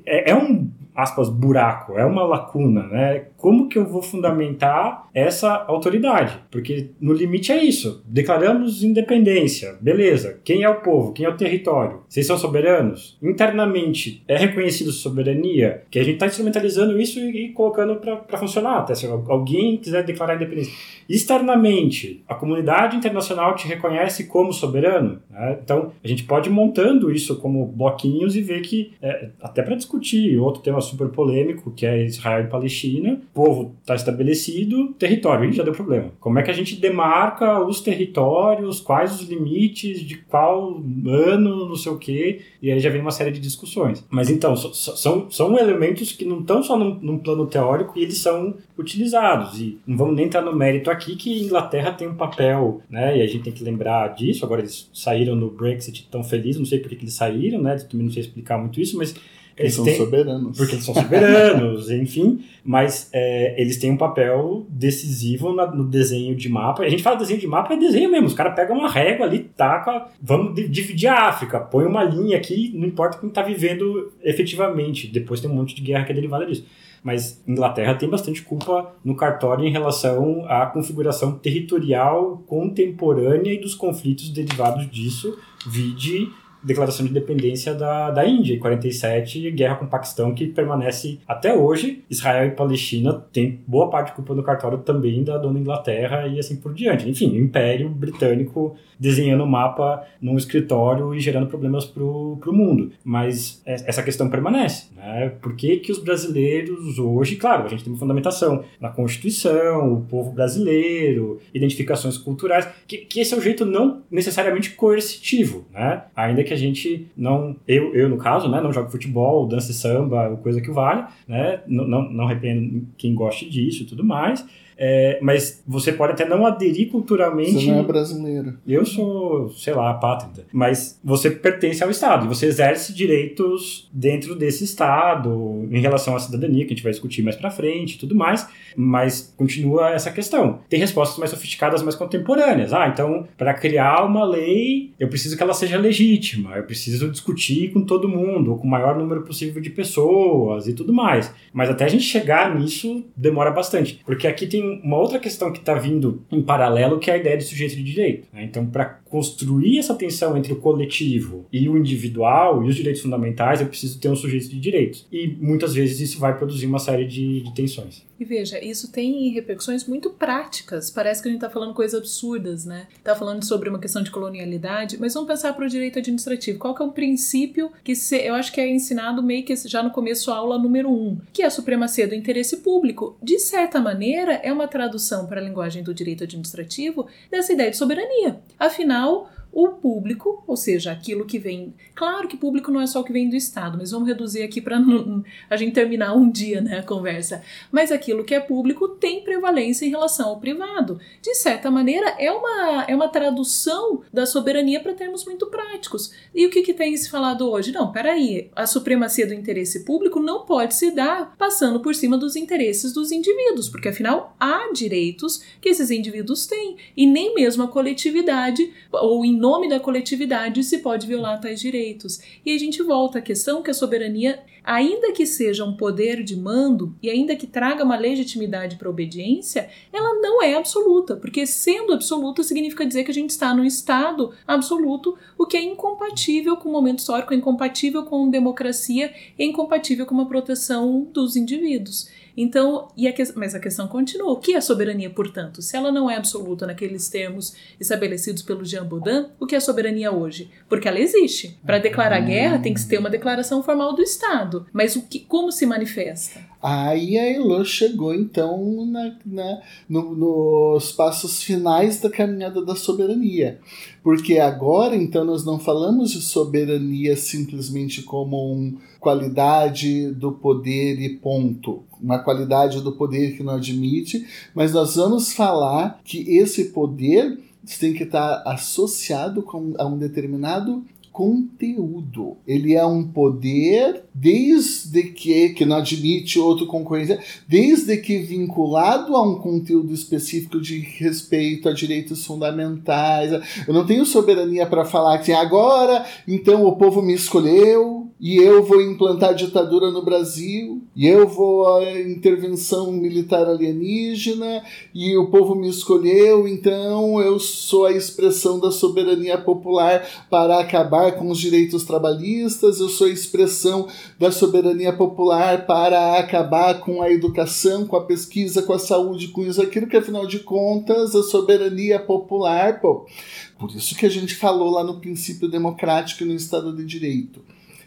é, é um aspas, buraco, é uma lacuna, né? Como que eu vou fundamentar essa autoridade? Porque no limite é isso. Declaramos independência, beleza. Quem é o povo? Quem é o território? Vocês são soberanos? Internamente é reconhecido soberania? Que a gente está instrumentalizando isso e, e colocando para funcionar. Até se alguém quiser declarar independência. Externamente, a comunidade internacional te reconhece como soberano. Né? Então a gente pode ir montando isso como bloquinhos e ver que é, até para discutir outro tema super polêmico que é Israel e Palestina povo está estabelecido, território, aí já deu problema. Como é que a gente demarca os territórios, quais os limites, de qual ano, não sei o quê, e aí já vem uma série de discussões. Mas então, são, são elementos que não estão só num, num plano teórico e eles são utilizados. E não vamos nem entrar no mérito aqui que Inglaterra tem um papel, né, e a gente tem que lembrar disso. Agora eles saíram no Brexit tão felizes, não sei por que eles saíram, né, também não sei explicar muito isso, mas eles, são têm, soberanos. Porque eles são soberanos, enfim. Mas é, eles têm um papel decisivo na, no desenho de mapa. A gente fala desenho de mapa, é desenho mesmo. Os caras pegam uma régua ali, taca, vamos dividir a África, põe uma linha aqui, não importa quem está vivendo efetivamente. Depois tem um monte de guerra que é derivada disso mas Inglaterra tem bastante culpa no cartório em relação à configuração territorial contemporânea e dos conflitos derivados disso, vide declaração de independência da, da Índia, em 47, guerra com o Paquistão, que permanece até hoje. Israel e Palestina têm boa parte culpa no cartório também da dona Inglaterra e assim por diante. Enfim, o Império Britânico desenhando o mapa num escritório e gerando problemas para o mundo. Mas essa questão permanece. Né? Por que, que os brasileiros hoje, claro, a gente tem uma fundamentação na Constituição, o povo brasileiro, identificações culturais, que, que esse é o jeito não necessariamente coercitivo, né? ainda que a gente não, eu, eu no caso, né, não jogo futebol, dança e samba, coisa que vale, né, não, não, não arrependo quem goste disso e tudo mais, é, mas você pode até não aderir culturalmente. Você não é brasileiro. Eu sou, sei lá, apátrida. Mas você pertence ao Estado e você exerce direitos dentro desse Estado em relação à cidadania, que a gente vai discutir mais pra frente e tudo mais. Mas continua essa questão. Tem respostas mais sofisticadas, mais contemporâneas. Ah, então, para criar uma lei, eu preciso que ela seja legítima. Eu preciso discutir com todo mundo, com o maior número possível de pessoas e tudo mais. Mas até a gente chegar nisso demora bastante. Porque aqui tem uma outra questão que está vindo em paralelo, que é a ideia de sujeito de direito. Né? Então, para construir essa tensão entre o coletivo e o individual e os direitos fundamentais, eu preciso ter um sujeito de direitos. E muitas vezes isso vai produzir uma série de, de tensões. E veja, isso tem repercussões muito práticas. Parece que a gente está falando coisas absurdas, né? Está falando sobre uma questão de colonialidade, mas vamos pensar para o direito administrativo. Qual que é o princípio que se, eu acho que é ensinado meio que já no começo a aula número um, que é a supremacia do interesse público. De certa maneira, é uma tradução para a linguagem do direito administrativo dessa ideia de soberania. Afinal, o público, ou seja, aquilo que vem. Claro que público não é só o que vem do Estado, mas vamos reduzir aqui para a gente terminar um dia né, a conversa. Mas aquilo que é público tem prevalência em relação ao privado. De certa maneira, é uma, é uma tradução da soberania para termos muito práticos. E o que, que tem se falado hoje? Não, peraí, a supremacia do interesse público não pode se dar passando por cima dos interesses dos indivíduos, porque afinal há direitos que esses indivíduos têm, e nem mesmo a coletividade ou em nome da coletividade se pode violar tais direitos. E a gente volta à questão que a soberania, ainda que seja um poder de mando e ainda que traga uma legitimidade para a obediência, ela não é absoluta, porque sendo absoluta significa dizer que a gente está num estado absoluto, o que é incompatível com o momento histórico, é incompatível com democracia, é incompatível com uma proteção dos indivíduos. Então, e a que, mas a questão continua. O que é soberania, portanto? Se ela não é absoluta naqueles termos estabelecidos pelo Jean Baudin, o que é soberania hoje? Porque ela existe. Para declarar guerra tem que ter uma declaração formal do Estado. Mas o que, como se manifesta? Aí a Elo chegou então na, na no, nos passos finais da caminhada da soberania. Porque agora então nós não falamos de soberania simplesmente como uma qualidade do poder e ponto, uma qualidade do poder que não admite, mas nós vamos falar que esse poder tem que estar associado com, a um determinado conteúdo. Ele é um poder desde que, que não admite outro concorrência, desde que vinculado a um conteúdo específico de respeito a direitos fundamentais. Eu não tenho soberania para falar que agora, então o povo me escolheu e eu vou implantar ditadura no Brasil E eu vou à intervenção militar alienígena e o povo me escolheu, então eu sou a expressão da soberania popular para acabar com os direitos trabalhistas, eu sou a expressão da soberania popular para acabar com a educação, com a pesquisa, com a saúde, com isso, aquilo que afinal de contas a soberania popular, pô. Por isso que a gente falou lá no princípio democrático e no Estado de Direito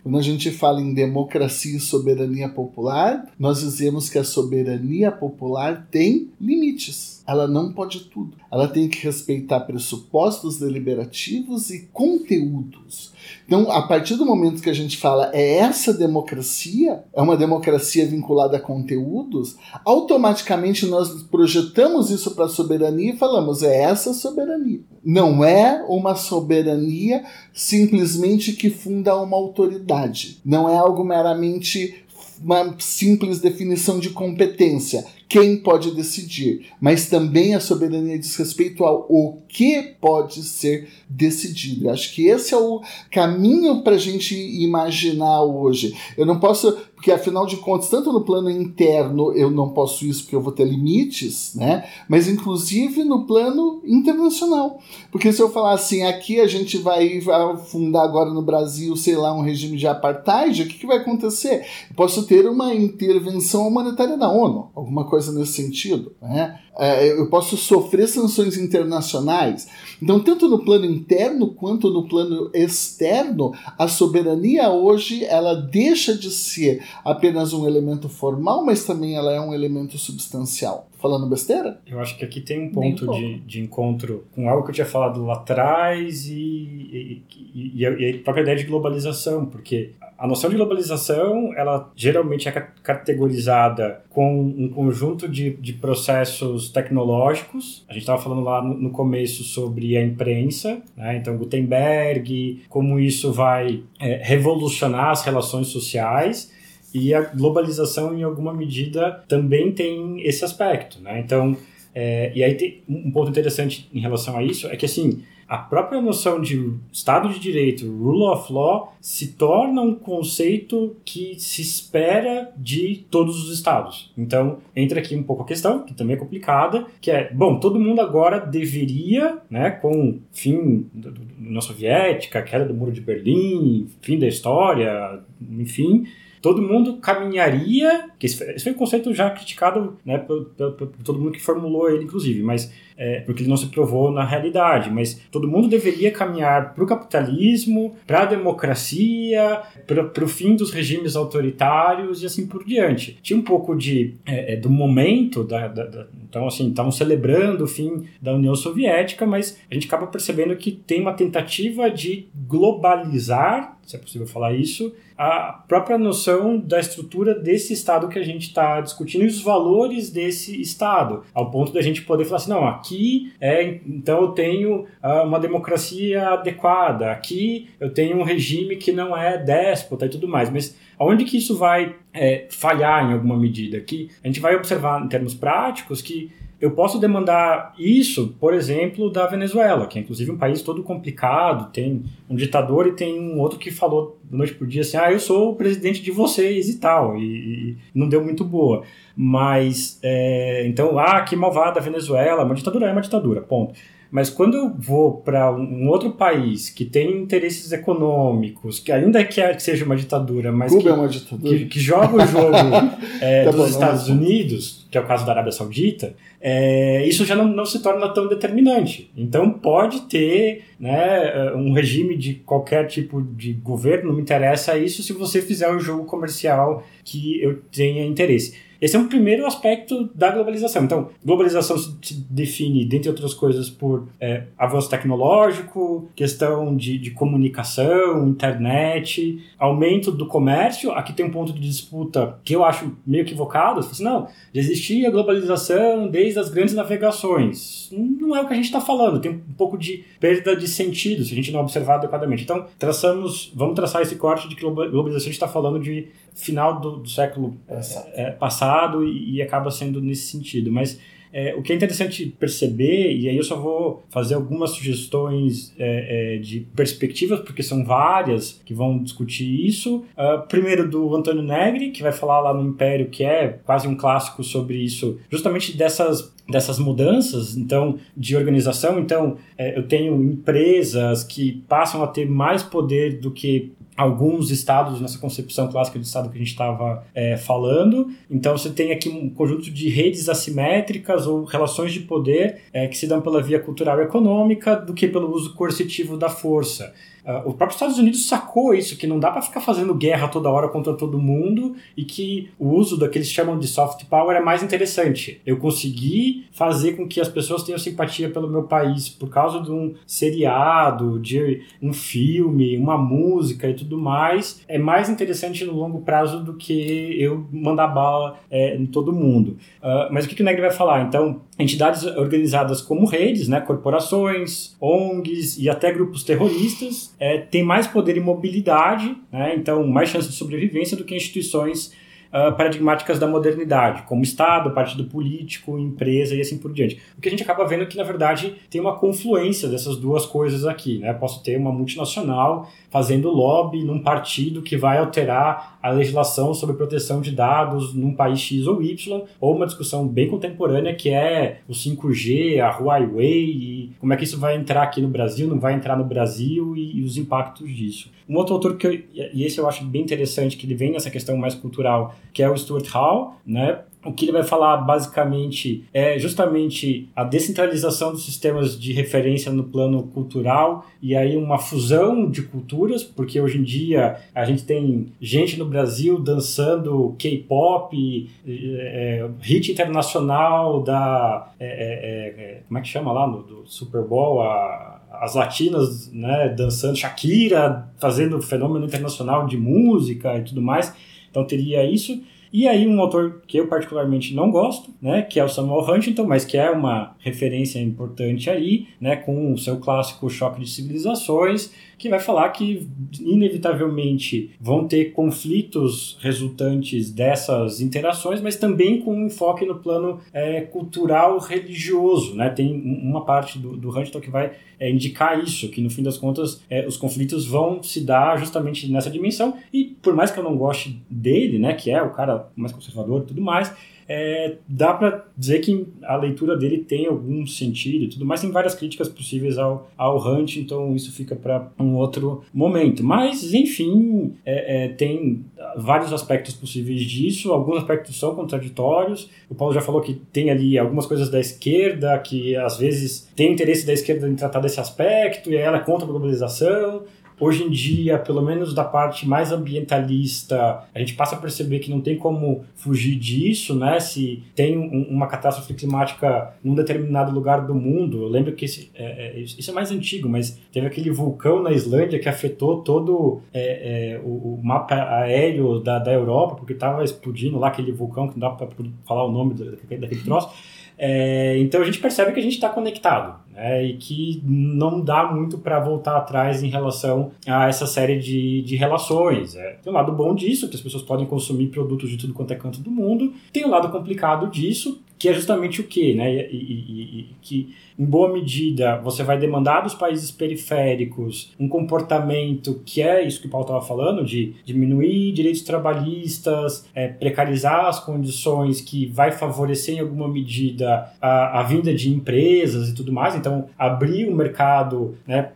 quando a gente fala em democracia e soberania popular, nós dizemos que a soberania popular tem limites. Ela não pode tudo. Ela tem que respeitar pressupostos deliberativos e conteúdos. Então, a partir do momento que a gente fala é essa democracia, é uma democracia vinculada a conteúdos, automaticamente nós projetamos isso para a soberania e falamos é essa soberania. Não é uma soberania simplesmente que funda uma autoridade. Não é algo meramente uma simples definição de competência quem pode decidir, mas também a soberania diz respeito ao o que pode ser decidido. Eu acho que esse é o caminho para a gente imaginar hoje. Eu não posso, porque afinal de contas, tanto no plano interno eu não posso isso porque eu vou ter limites, né? Mas inclusive no plano internacional. Porque se eu falar assim, aqui a gente vai fundar agora no Brasil, sei lá, um regime de apartheid, o que, que vai acontecer? Eu posso ter uma intervenção humanitária da ONU, alguma coisa nesse sentido, né? É, eu posso sofrer sanções internacionais. Então, tanto no plano interno quanto no plano externo, a soberania hoje ela deixa de ser apenas um elemento formal, mas também ela é um elemento substancial. Falando besteira? Eu acho que aqui tem um ponto de, de encontro com algo que eu tinha falado lá atrás e, e, e, e a própria ideia de globalização, porque a noção de globalização, ela geralmente é categorizada com um conjunto de, de processos tecnológicos. A gente estava falando lá no, no, começo sobre a imprensa, né? então Gutenberg, como isso vai é, revolucionar as relações sociais. E a globalização, em alguma medida, também tem esse aspecto. Né? Então, é, e aí tem um ponto interessante em relação a isso, é que assim, a própria noção de Estado de Direito, rule of law, se torna um conceito que se espera de todos os estados. Então, entra aqui um pouco a questão, que também é complicada, que é, bom, todo mundo agora deveria, né, com o fim da União Soviética, queda do Muro de Berlim, fim da história, enfim, todo mundo caminharia, que esse foi um conceito já criticado né, por, por, por, todo mundo que formulou ele, inclusive, mas é, porque ele não se provou na realidade, mas todo mundo deveria caminhar para o capitalismo, para a democracia, para o fim dos regimes autoritários e assim por diante. Tinha um pouco de é, é do momento, da, da, da então assim, estavam celebrando o fim da União Soviética, mas a gente acaba percebendo que tem uma tentativa de globalizar, se é possível falar isso, a própria noção da estrutura desse Estado que a gente está discutindo e os valores desse Estado, ao ponto da gente poder falar assim, não, aqui é, então eu tenho uh, uma democracia adequada, aqui eu tenho um regime que não é déspota e tudo mais, mas aonde que isso vai é, falhar em alguma medida? Que a gente vai observar em termos práticos que eu posso demandar isso, por exemplo, da Venezuela, que é inclusive um país todo complicado, tem um ditador e tem um outro que falou da noite por dia assim, ah, eu sou o presidente de vocês e tal, e, e não deu muito boa. Mas, é, então, ah, que malvada a Venezuela, uma ditadura é uma ditadura, ponto. Mas quando eu vou para um outro país que tem interesses econômicos, que ainda quer que seja uma ditadura, mas Cuba que, é uma ditadura. Que, que joga o jogo é, tá dos bom, Estados Unidos, que é o caso da Arábia Saudita, é, isso já não, não se torna tão determinante. Então pode ter né, um regime de qualquer tipo de governo, não me interessa isso se você fizer o jogo comercial que eu tenha interesse. Esse é um primeiro aspecto da globalização. Então, globalização se define, dentre outras coisas, por é, avanço tecnológico, questão de, de comunicação, internet, aumento do comércio. Aqui tem um ponto de disputa que eu acho meio equivocado. Assim, não, já existia globalização desde as grandes navegações. Não é o que a gente está falando. Tem um pouco de perda de sentido se a gente não observar adequadamente. Então, traçamos, vamos traçar esse corte de que globalização a gente está falando de final do, do século é, é, passado e, e, acaba sendo nesse sentido. Mas é, o que é interessante perceber, e aí eu só vou fazer algumas sugestões é, de perspectivas, porque são várias que vão discutir isso. Uh, primeiro do Antônio Negri, que vai falar lá no Império, que é quase um clássico sobre isso, justamente dessas dessas mudanças então de organização então eu tenho empresas que passam a ter mais poder do que alguns estados nessa concepção clássica de estado que a gente estava é, falando. Então você tem aqui um conjunto de redes assimétricas ou relações de poder é, que se dão pela via cultural e econômica do que pelo uso coercitivo da força. Uh, o próprio Estados Unidos sacou isso, que não dá para ficar fazendo guerra toda hora contra todo mundo e que o uso do que chamam de soft power é mais interessante. Eu consegui fazer com que as pessoas tenham simpatia pelo meu país por causa de um seriado, de um filme, uma música e tudo mais. É mais interessante no longo prazo do que eu mandar bala é, em todo mundo. Uh, mas o que, que o Negri vai falar? Então, entidades organizadas como redes, né, corporações, ONGs e até grupos terroristas é, têm mais poder e mobilidade, né, então mais chance de sobrevivência do que instituições uh, paradigmáticas da modernidade, como Estado, partido político, empresa e assim por diante. O que a gente acaba vendo é que, na verdade, tem uma confluência dessas duas coisas aqui. Né? Posso ter uma multinacional fazendo lobby num partido que vai alterar a legislação sobre proteção de dados num país X ou Y, ou uma discussão bem contemporânea que é o 5G, a Huawei, e como é que isso vai entrar aqui no Brasil, não vai entrar no Brasil e, e os impactos disso. Um outro autor que eu, e esse eu acho bem interessante, que ele vem nessa questão mais cultural, que é o Stuart Hall, né? O que ele vai falar basicamente é justamente a descentralização dos sistemas de referência no plano cultural e aí uma fusão de culturas, porque hoje em dia a gente tem gente no Brasil dançando K-pop, é, hit internacional da. É, é, é, como é que chama lá no do Super Bowl? A, as latinas né, dançando, Shakira fazendo fenômeno internacional de música e tudo mais. Então teria isso. E aí um autor que eu particularmente não gosto, né, que é o Samuel Huntington, mas que é uma referência importante aí, né, com o seu clássico Choque de Civilizações, que vai falar que inevitavelmente vão ter conflitos resultantes dessas interações, mas também com um enfoque no plano é, cultural religioso, né? Tem uma parte do, do Huntington que vai é, indicar isso, que no fim das contas é, os conflitos vão se dar justamente nessa dimensão e por mais que eu não goste dele, né, que é o cara mais conservador e tudo mais, é, dá para dizer que a leitura dele tem algum sentido e tudo mais. Tem várias críticas possíveis ao, ao Hunt, então isso fica para um outro momento. Mas, enfim, é, é, tem vários aspectos possíveis disso, alguns aspectos são contraditórios. O Paulo já falou que tem ali algumas coisas da esquerda que às vezes tem interesse da esquerda em tratar desse aspecto e ela é contra a globalização. Hoje em dia, pelo menos da parte mais ambientalista, a gente passa a perceber que não tem como fugir disso, né? Se tem um, uma catástrofe climática num determinado lugar do mundo, eu lembro que esse, é, é, isso é mais antigo, mas teve aquele vulcão na Islândia que afetou todo é, é o, o, mapa aéreo da, da Europa, porque estava explodindo lá aquele vulcão, que não dá para falar o nome daquele, troço. É, então a gente percebe que a gente está conectado né, e que não dá muito para voltar atrás em relação a essa série de, de relações. É, tem um lado bom disso, que as pessoas podem consumir produtos de tudo quanto é canto do mundo, tem o um lado complicado disso, que é justamente o quê? Né? E, e, e, que, em boa medida, você vai demandar dos países periféricos um comportamento que é isso que o Paulo estava falando, de diminuir direitos trabalhistas, é, precarizar as condições que vai favorecer, em alguma medida, a, a vinda de empresas e tudo mais. Então, abrir o mercado né,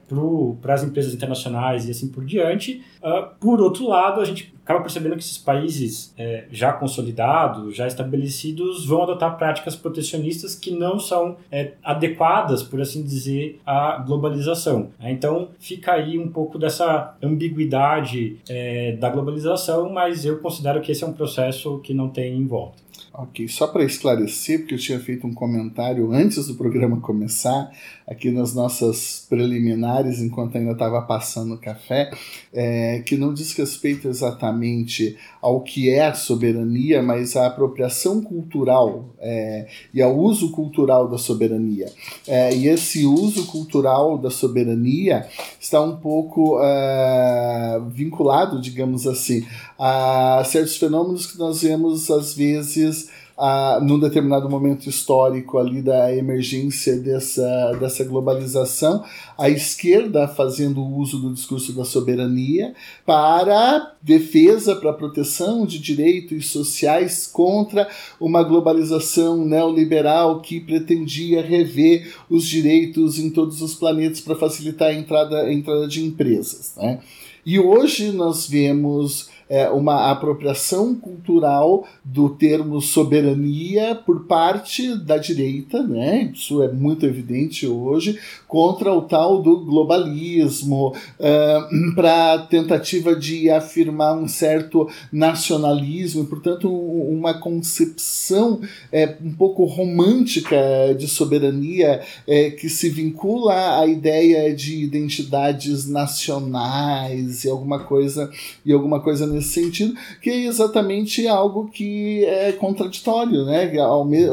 para as empresas internacionais e assim por diante. Uh, por outro lado, a gente acaba percebendo que esses países é, já consolidados, já estabelecidos, vão adotar práticas protecionistas que não são é, adequadas, por assim dizer, à globalização. Então fica aí um pouco dessa ambiguidade é, da globalização, mas eu considero que esse é um processo que não tem em volta. Ok, só para esclarecer, porque eu tinha feito um comentário antes do programa começar, aqui nas nossas preliminares, enquanto ainda estava passando o café, é, que não diz respeito exatamente ao que é a soberania, mas à apropriação cultural é, e ao uso cultural da soberania. É, e esse uso cultural da soberania está um pouco é, vinculado, digamos assim, a certos fenômenos que nós vemos às vezes a, num determinado momento histórico ali da emergência dessa, dessa globalização, a esquerda fazendo uso do discurso da soberania para defesa, para proteção de direitos sociais contra uma globalização neoliberal que pretendia rever os direitos em todos os planetas para facilitar a entrada, a entrada de empresas. Né? E hoje nós vemos é, uma apropriação cultural do termo soberania por parte da direita, né? isso é muito evidente hoje, contra o tal do globalismo, uh, para tentativa de afirmar um certo nacionalismo, portanto, uma concepção é, um pouco romântica de soberania é, que se vincula à ideia de identidades nacionais e alguma coisa e alguma coisa nesse sentido, que é exatamente algo que é contraditório, né?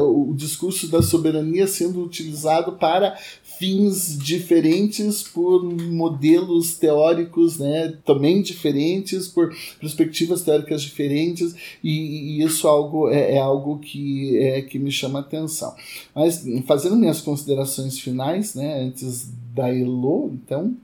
O discurso da soberania sendo utilizado para fins diferentes por modelos teóricos né, também diferentes, por perspectivas teóricas diferentes, e, e isso é algo, é, é, algo que, é, que me chama atenção. Mas fazendo minhas considerações finais, né, antes da Elo, então,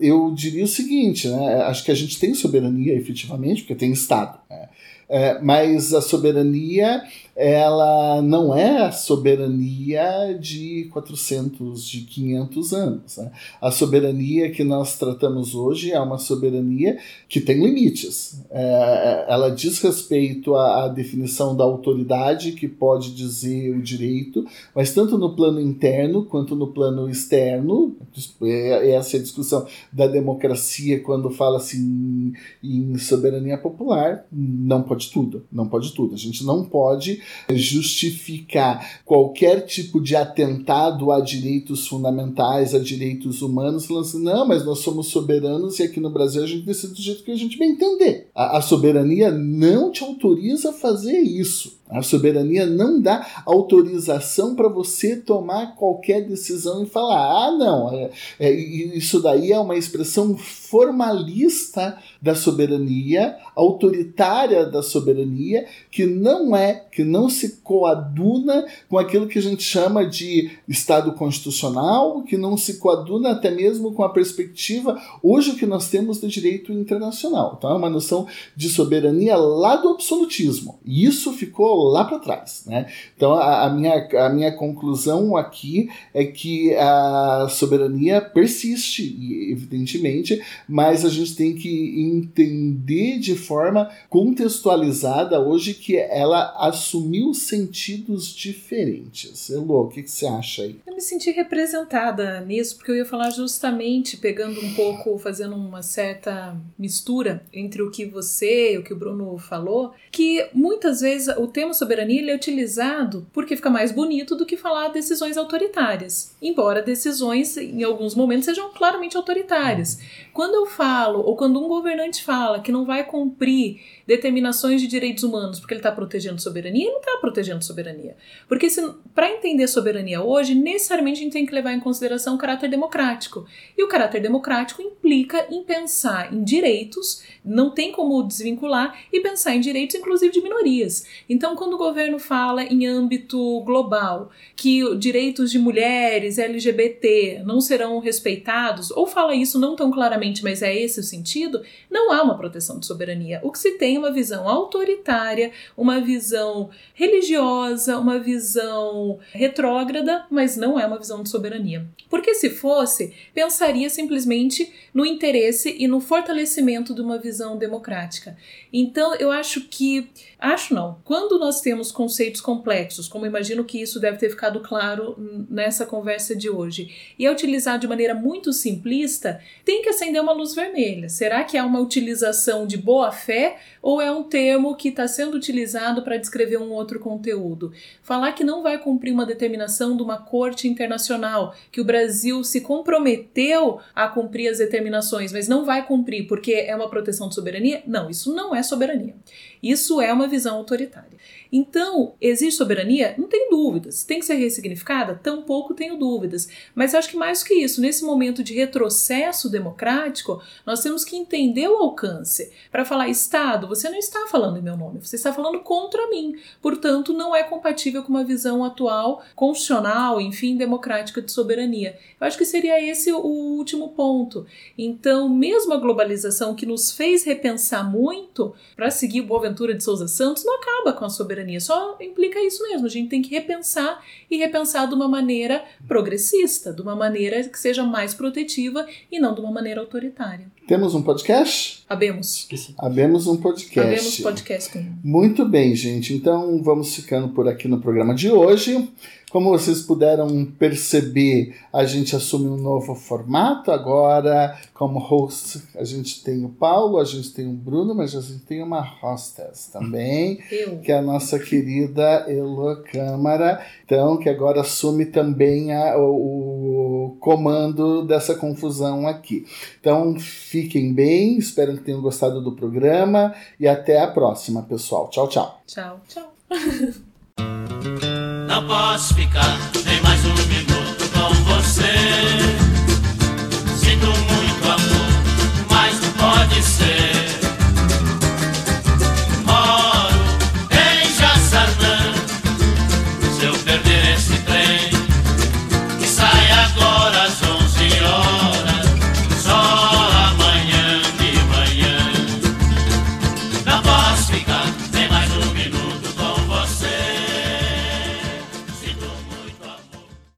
eu diria o seguinte, né? acho que a gente tem soberania efetivamente, porque tem Estado. Né? É, mas a soberania ela não é a soberania de 400, de 500 anos. Né? A soberania que nós tratamos hoje é uma soberania que tem limites. É, ela diz respeito à, à, definição da autoridade que pode dizer o direito, mas tanto no plano interno quanto no plano externo, é, essa é a discussão da democracia quando fala assim em soberania popular, não pode tudo, não pode tudo. A gente não pode justificar qualquer tipo de atentado a direitos fundamentais, a direitos humanos, falando assim, não, mas nós somos soberanos e aqui no Brasil a gente decide do jeito que a gente bem entender. A, a soberania não te autoriza a fazer isso. A soberania não dá autorização para você tomar qualquer decisão e falar: ah, não, é, é, isso daí é uma expressão formalista da soberania, autoritária da soberania, que não é, que não se coaduna com aquilo que a gente chama de Estado constitucional, que não se coaduna até mesmo com a perspectiva hoje que nós temos do direito internacional. Então é uma noção de soberania lá do absolutismo. E isso ficou lá para trás. Né? Então, a, a, minha, a minha conclusão aqui é que a soberania persiste, evidentemente, mas a gente tem que entender de forma contextualizada hoje que ela assumiu sentidos diferentes. Elô, o que, que você acha aí? Eu me senti representada nisso, porque eu ia falar justamente pegando um pouco, fazendo uma certa mistura entre o que você e o que o Bruno falou, que muitas vezes o tema soberania ele é utilizado porque fica mais bonito do que falar decisões autoritárias, embora decisões em alguns momentos sejam claramente autoritárias. Quando eu falo, ou quando um governante fala que não vai cumprir determinações de direitos humanos porque ele está protegendo soberania, ele não está protegendo soberania. Porque para entender soberania hoje, necessariamente a gente tem que levar em consideração o caráter democrático. E o caráter democrático implica em pensar em direitos, não tem como desvincular, e pensar em direitos, inclusive de minorias. Então, quando o governo fala em âmbito global que direitos de mulheres, LGBT não serão respeitados, ou fala isso não tão claramente, mas é esse o sentido, não há uma proteção de soberania. O que se tem uma visão autoritária, uma visão religiosa, uma visão retrógrada, mas não é uma visão de soberania. Porque se fosse, pensaria simplesmente no interesse e no fortalecimento de uma visão democrática. Então, eu acho que acho não. Quando nós temos conceitos complexos, como imagino que isso deve ter ficado claro nessa conversa de hoje, e é utilizado de maneira muito simplista, tem que acender uma luz vermelha. Será que há uma utilização de boa fé ou é um termo que está sendo utilizado para descrever um outro conteúdo? Falar que não vai cumprir uma determinação de uma corte internacional, que o Brasil se comprometeu a cumprir as determinações, mas não vai cumprir porque é uma proteção de soberania? Não, isso não é soberania. Isso é uma visão autoritária. Então, existe soberania? Não tenho dúvidas. Tem que ser ressignificada? Tampouco tenho dúvidas. Mas acho que mais que isso, nesse momento de retrocesso democrático, nós temos que entender o alcance. Para falar Estado, você não está falando em meu nome, você está falando contra mim. Portanto, não é compatível com uma visão atual, constitucional, enfim, democrática de soberania. Eu acho que seria esse o último ponto. Então, mesmo a globalização que nos fez repensar muito para seguir Boaventura de Souza Santos, não acaba com a soberania, só implica isso mesmo. A gente tem que repensar e repensar de uma maneira progressista, de uma maneira que seja mais protetiva e não de uma maneira autoritária. Temos um podcast? Abemos. Abemos um podcast. Abemos podcast. Muito bem, gente. Então vamos ficando por aqui no programa de hoje. Como vocês puderam perceber, a gente assume um novo formato. Agora, como host, a gente tem o Paulo, a gente tem o Bruno, mas a gente tem uma hostess também, Eu. que é a nossa querida Elo Câmara. Então, que agora assume também a, o, o comando dessa confusão aqui. Então, fiquem bem, espero que tenham gostado do programa e até a próxima, pessoal. Tchau, tchau. Tchau, tchau. Não posso ficar nem mais um minuto com você. Sinto muito amor, mas não pode ser.